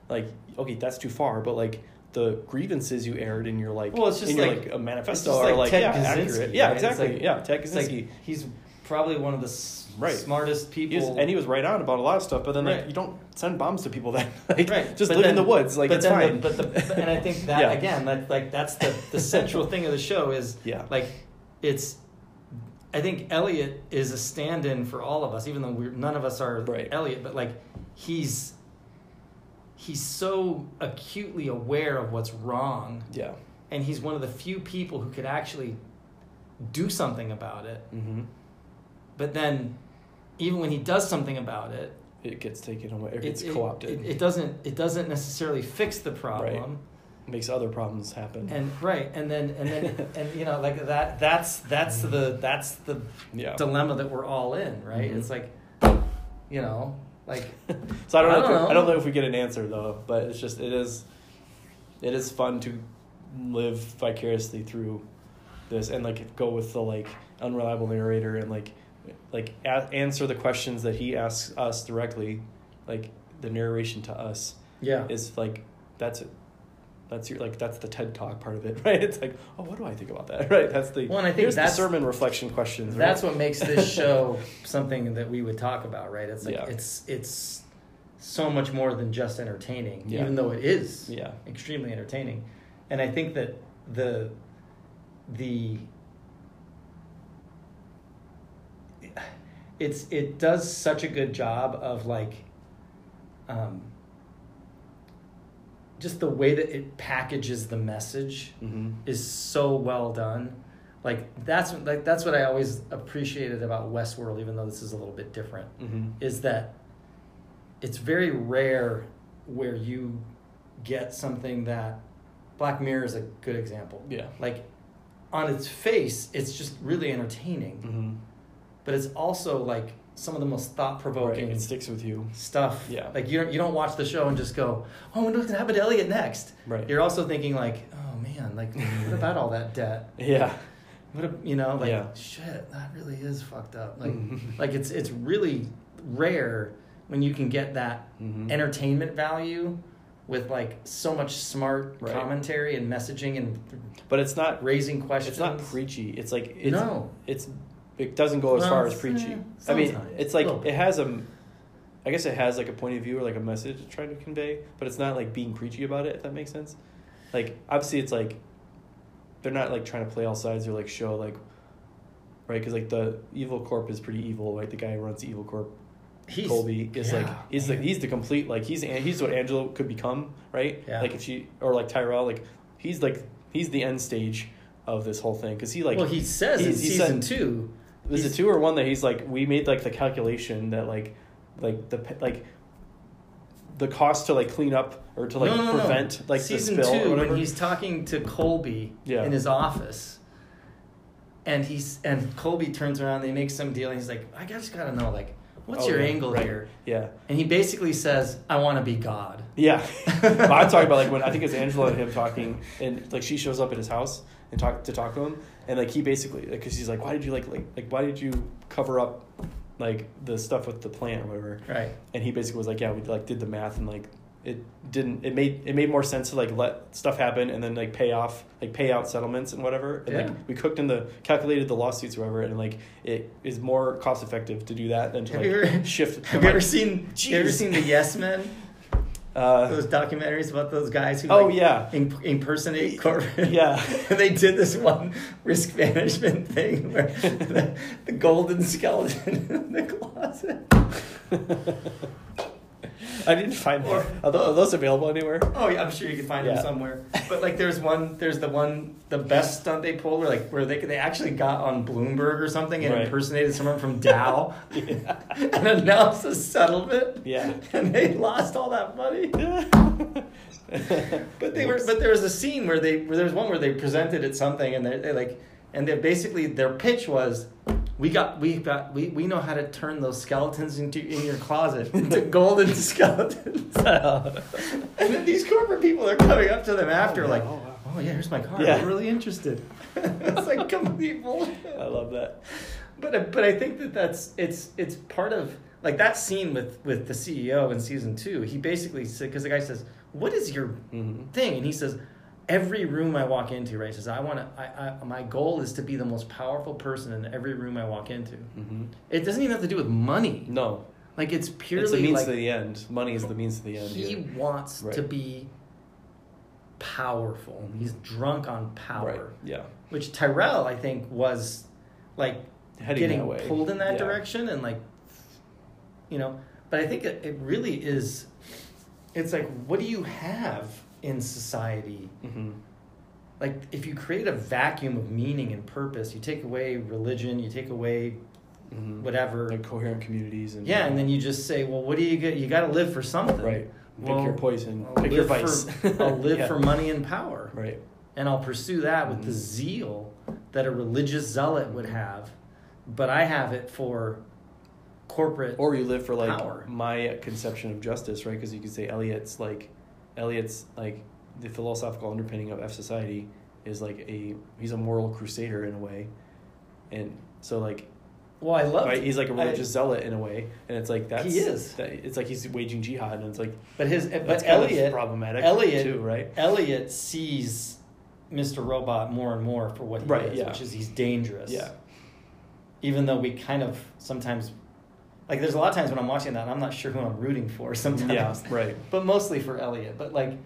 Like okay, that's too far, but like the grievances you aired in your like Well, it's just in your like- like, a manifesto just are like like Ted yeah Kaczynski, accurate yeah right? It's exactly like- yeah Ted like Kaczynski. he's probably one of the s- Right. smartest people He was, and he was right on about a lot of stuff, but then like you don't send bombs to people that like right just but live in the woods like it's fine. the, but the and i think that Yeah. again that like that's the the central thing of the show is Yeah. like it's i think elliot is a stand-in for all of us even though we're none of us are Right. elliot but like he's he's so acutely aware of what's wrong yeah. and he's one of the few people who could actually do something about it Mm-hmm. But then even when he does something about it It gets taken away. It gets it- co-opted. it, it doesn't it doesn't necessarily fix the problem Right. makes other problems happen. and right and then and then and you know like that that's that's the that's the yeah. dilemma that we're all in right Mhm. it's like you know like so I don't, I know, don't if know. I don't know if we get an answer though, but it's just it is it is fun to live vicariously through this and like go with the like unreliable narrator and like like a- answer the questions that he asks us directly, like the narration to us yeah is like that's it. That's your like that's the TED talk part of it, right? It's like, oh, what do I think about that? Right? That's the Well, and I think that's- the sermon reflection questions. Right? that's what makes this show something that we would talk about right it's like Yeah. it's it's so much more than just entertaining Yeah. even though it is yeah, extremely entertaining and i think that the the it's it does such a good job of like um just the way that it packages the message mm-hmm. is so well done like that's like that's what i always appreciated about westworld even though this is a little bit different Mm-hmm. is that it's very rare where you get something that Black Mirror is a good example. yeah, Like on its face, it's just really entertaining, mm-hmm. But it's also like some of the most thought right. provoking It sticks with you, stuff. Yeah. Like you don't you don't watch the show and just go, oh, I wonder what's gonna happen to Elliot next. right? You're also thinking like, oh man, like what about all that debt? yeah, What a, you know, like Yeah. shit, that really is fucked up. Like Mhm. like it's it's really rare when you can get that Mhm. entertainment value with like so much smart Right. commentary and messaging and but it's not. raising questions. It's not preachy. It's like it's, No. It's it doesn't go as Well, far as preachy. eh, I mean, it's like it has a. I guess it has like a point of view or like a message it's trying to convey, but it's not like being preachy about it. If that makes sense. Like obviously, it's like they're not like trying to play all sides or like show like right because like the evil corp is pretty evil right the guy who runs the evil corp He's, Colby is like yeah, he's the man. he's the complete like he's he's what Angela could become, right? Yeah. Like if she or like Tyrell, like he's like he's the end stage of this whole thing because he like well, he says in he- he season said- two. Was it two or one that he's like we made like the calculation that like like the like the cost to like clean up or to like no, no, no. prevent like season the spill two when he's talking to Colby Yeah. in his office. And he's and Colby turns around. They make some deal, and he's like, "I just gotta know, like, what's Oh, your yeah, angle right. here?" yeah And he basically says, "I want to be God." yeah. but I'm talking about like when I think it's Angela and him talking and like she shows up at his house and talk to talk to him and like he basically like because he's like why did you like like like why did you cover up like the stuff with the plant or whatever Right. and he basically was like yeah we like did the math and like it didn't it made it made more sense to like let stuff happen and then like pay off like pay out settlements and whatever and Yeah. like we cooked in the calculated the lawsuits or whatever and like it is more cost effective to do that than to Have like ever- shift Have you ever seen? Have you ever seen the Yes Men? Uh, those documentaries about those guys who oh like, yeah, im- impersonate corporate. Yeah. they did this one risk management thing where the, the golden skeleton in the closet. I didn't find Or- them. Are those available anywhere? Oh yeah, I'm sure you can find Yeah. them somewhere. But like, there's one. There's the one. The best stunt they pulled, where like where they they actually got on Bloomberg or something and Right. impersonated someone from Dow and announced a settlement. Yeah. And they lost all that money. But they were. But there was a scene where they. Where there was one where they presented at something and they they like. And they basically their pitch was, we got we got we, we know how to turn those skeletons into in your closet into golden skeletons. and then these corporate people are coming up to them after Oh, yeah. like, Oh, wow. oh yeah, here's my card. Yeah. We're really interested. it's like complete bullshit. I love that. But but I think that that's it's it's part of like that scene with with the CEO in season two. He basically said because the guy says, "What is your Mhm. thing?" And he says, "Every room I walk into, right? Says I want to. I, I my goal is to be the most powerful person in every room I walk into. Mhm. It doesn't even have to do with money. No, Like it's purely it's the means like to the end. Money is the means to the end. he here. wants Right. to be powerful. Mhm. He's drunk on power." Right. Yeah. which Tyrell I think was like Heading getting pulled in that Yeah. direction and like you know but I think it, it really is it's like what do you have in society Mhm. like if you create a vacuum of meaning and purpose you take away religion you take away Mhm. whatever Like coherent communities and yeah and then you just say well what do you get you got to live for something right. Pick Well, your poison. I'll Pick your vice. for, I'll live Yeah. for money and power Right. and I'll pursue that with the Mhm. zeal that a religious zealot would have, but I have it for corporate. Or you live for like Power. my conception of justice, right? Because you could say Elliot's like, Elliot's like the philosophical underpinning of F society is like a he's a moral crusader in a way, and so like well, I love, right, he's like a religious zealot in a way, and it's like that's He is. That, it's like he's waging jihad, and it's like but his but of problematic Elliot too, right? Elliot sees Mr. Robot more and more for what he Right, is, yeah. which is he's dangerous. Yeah. Even though we kind of sometimes, like, there's a lot of times when I'm watching that, and I'm not sure who I'm rooting for sometimes. Yeah, right. but mostly for Elliot. But like,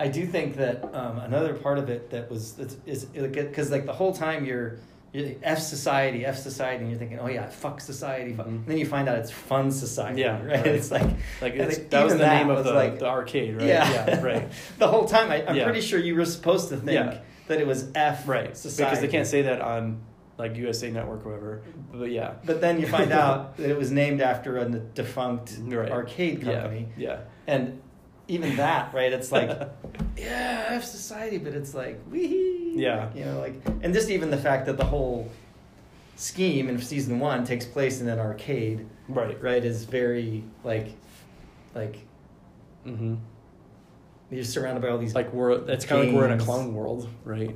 I do think that um, another part of it that was is because like the whole time you're, you're F society, F society, and you're thinking, oh yeah, fuck society, fuck. Mhm. And then you find out it's fun society. Yeah, right. right. It's like Like it's, like, that was the name of the, like- the arcade, right? Yeah, right. the whole time, I, I'm Yeah. pretty sure you were supposed to think Yeah. that it was F Right, society because they can't say that on like USA Network or whatever. But yeah, But then you find out that it was named after a defunct Right. arcade company. Yeah, yeah. And even that, right? It's like, yeah, I have society, but it's like, wee. Yeah. You know, like, and just even the fact that the whole scheme in season one takes place in an arcade, right. right, is very, like, like, Mm-hmm. you're surrounded by all these. Like we're it's kind of like we're in a Games. clown world, right?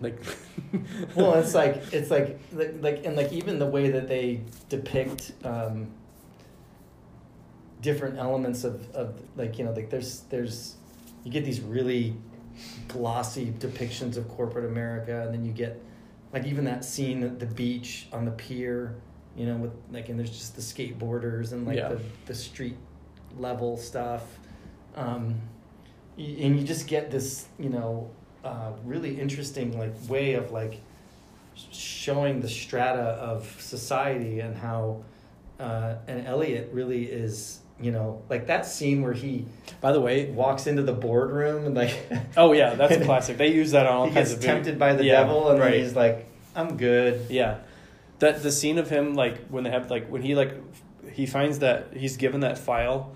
Like, well, it's like, it's like, like, like, and like even the way that they depict, um, different elements of, of like you know like there's there's you get these really glossy depictions of corporate America and then you get like even that scene at the beach on the pier you know with like and there's just the skateboarders and like Yeah. the, the street level stuff um, and you just get this you know uh, really interesting like way of like showing the strata of society and how uh, and Elliot really is you know like that scene where he by the way, walks into the boardroom and like oh yeah, that's a classic. They use that on all he kinds gets of video- tempted by the Yeah, devil and right. then he's like I'm good Yeah, that the scene of him like when they have like when he like he finds that he's given that file,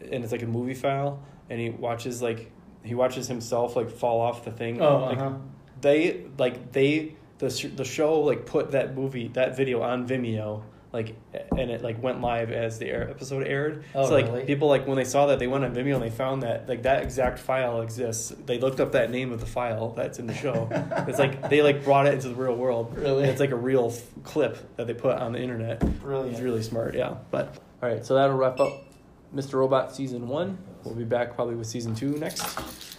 and it's like a movie file, and he watches like he watches himself like fall off the thing. oh like, uh-huh. they like they the sh- the show like put that movie that video on Vimeo like and it like went live as the air, episode aired. Oh, so like really? people like when they saw that they went on Vimeo and they found that like that exact file exists. They looked up that name of the file that's in the show. it's like they like brought it into the real world. Really? it's like a real f- clip that they put on the internet. Brilliant. It's really smart, yeah. But all right, so that'll wrap up Mr. Robot season one. We'll be back probably with season two next.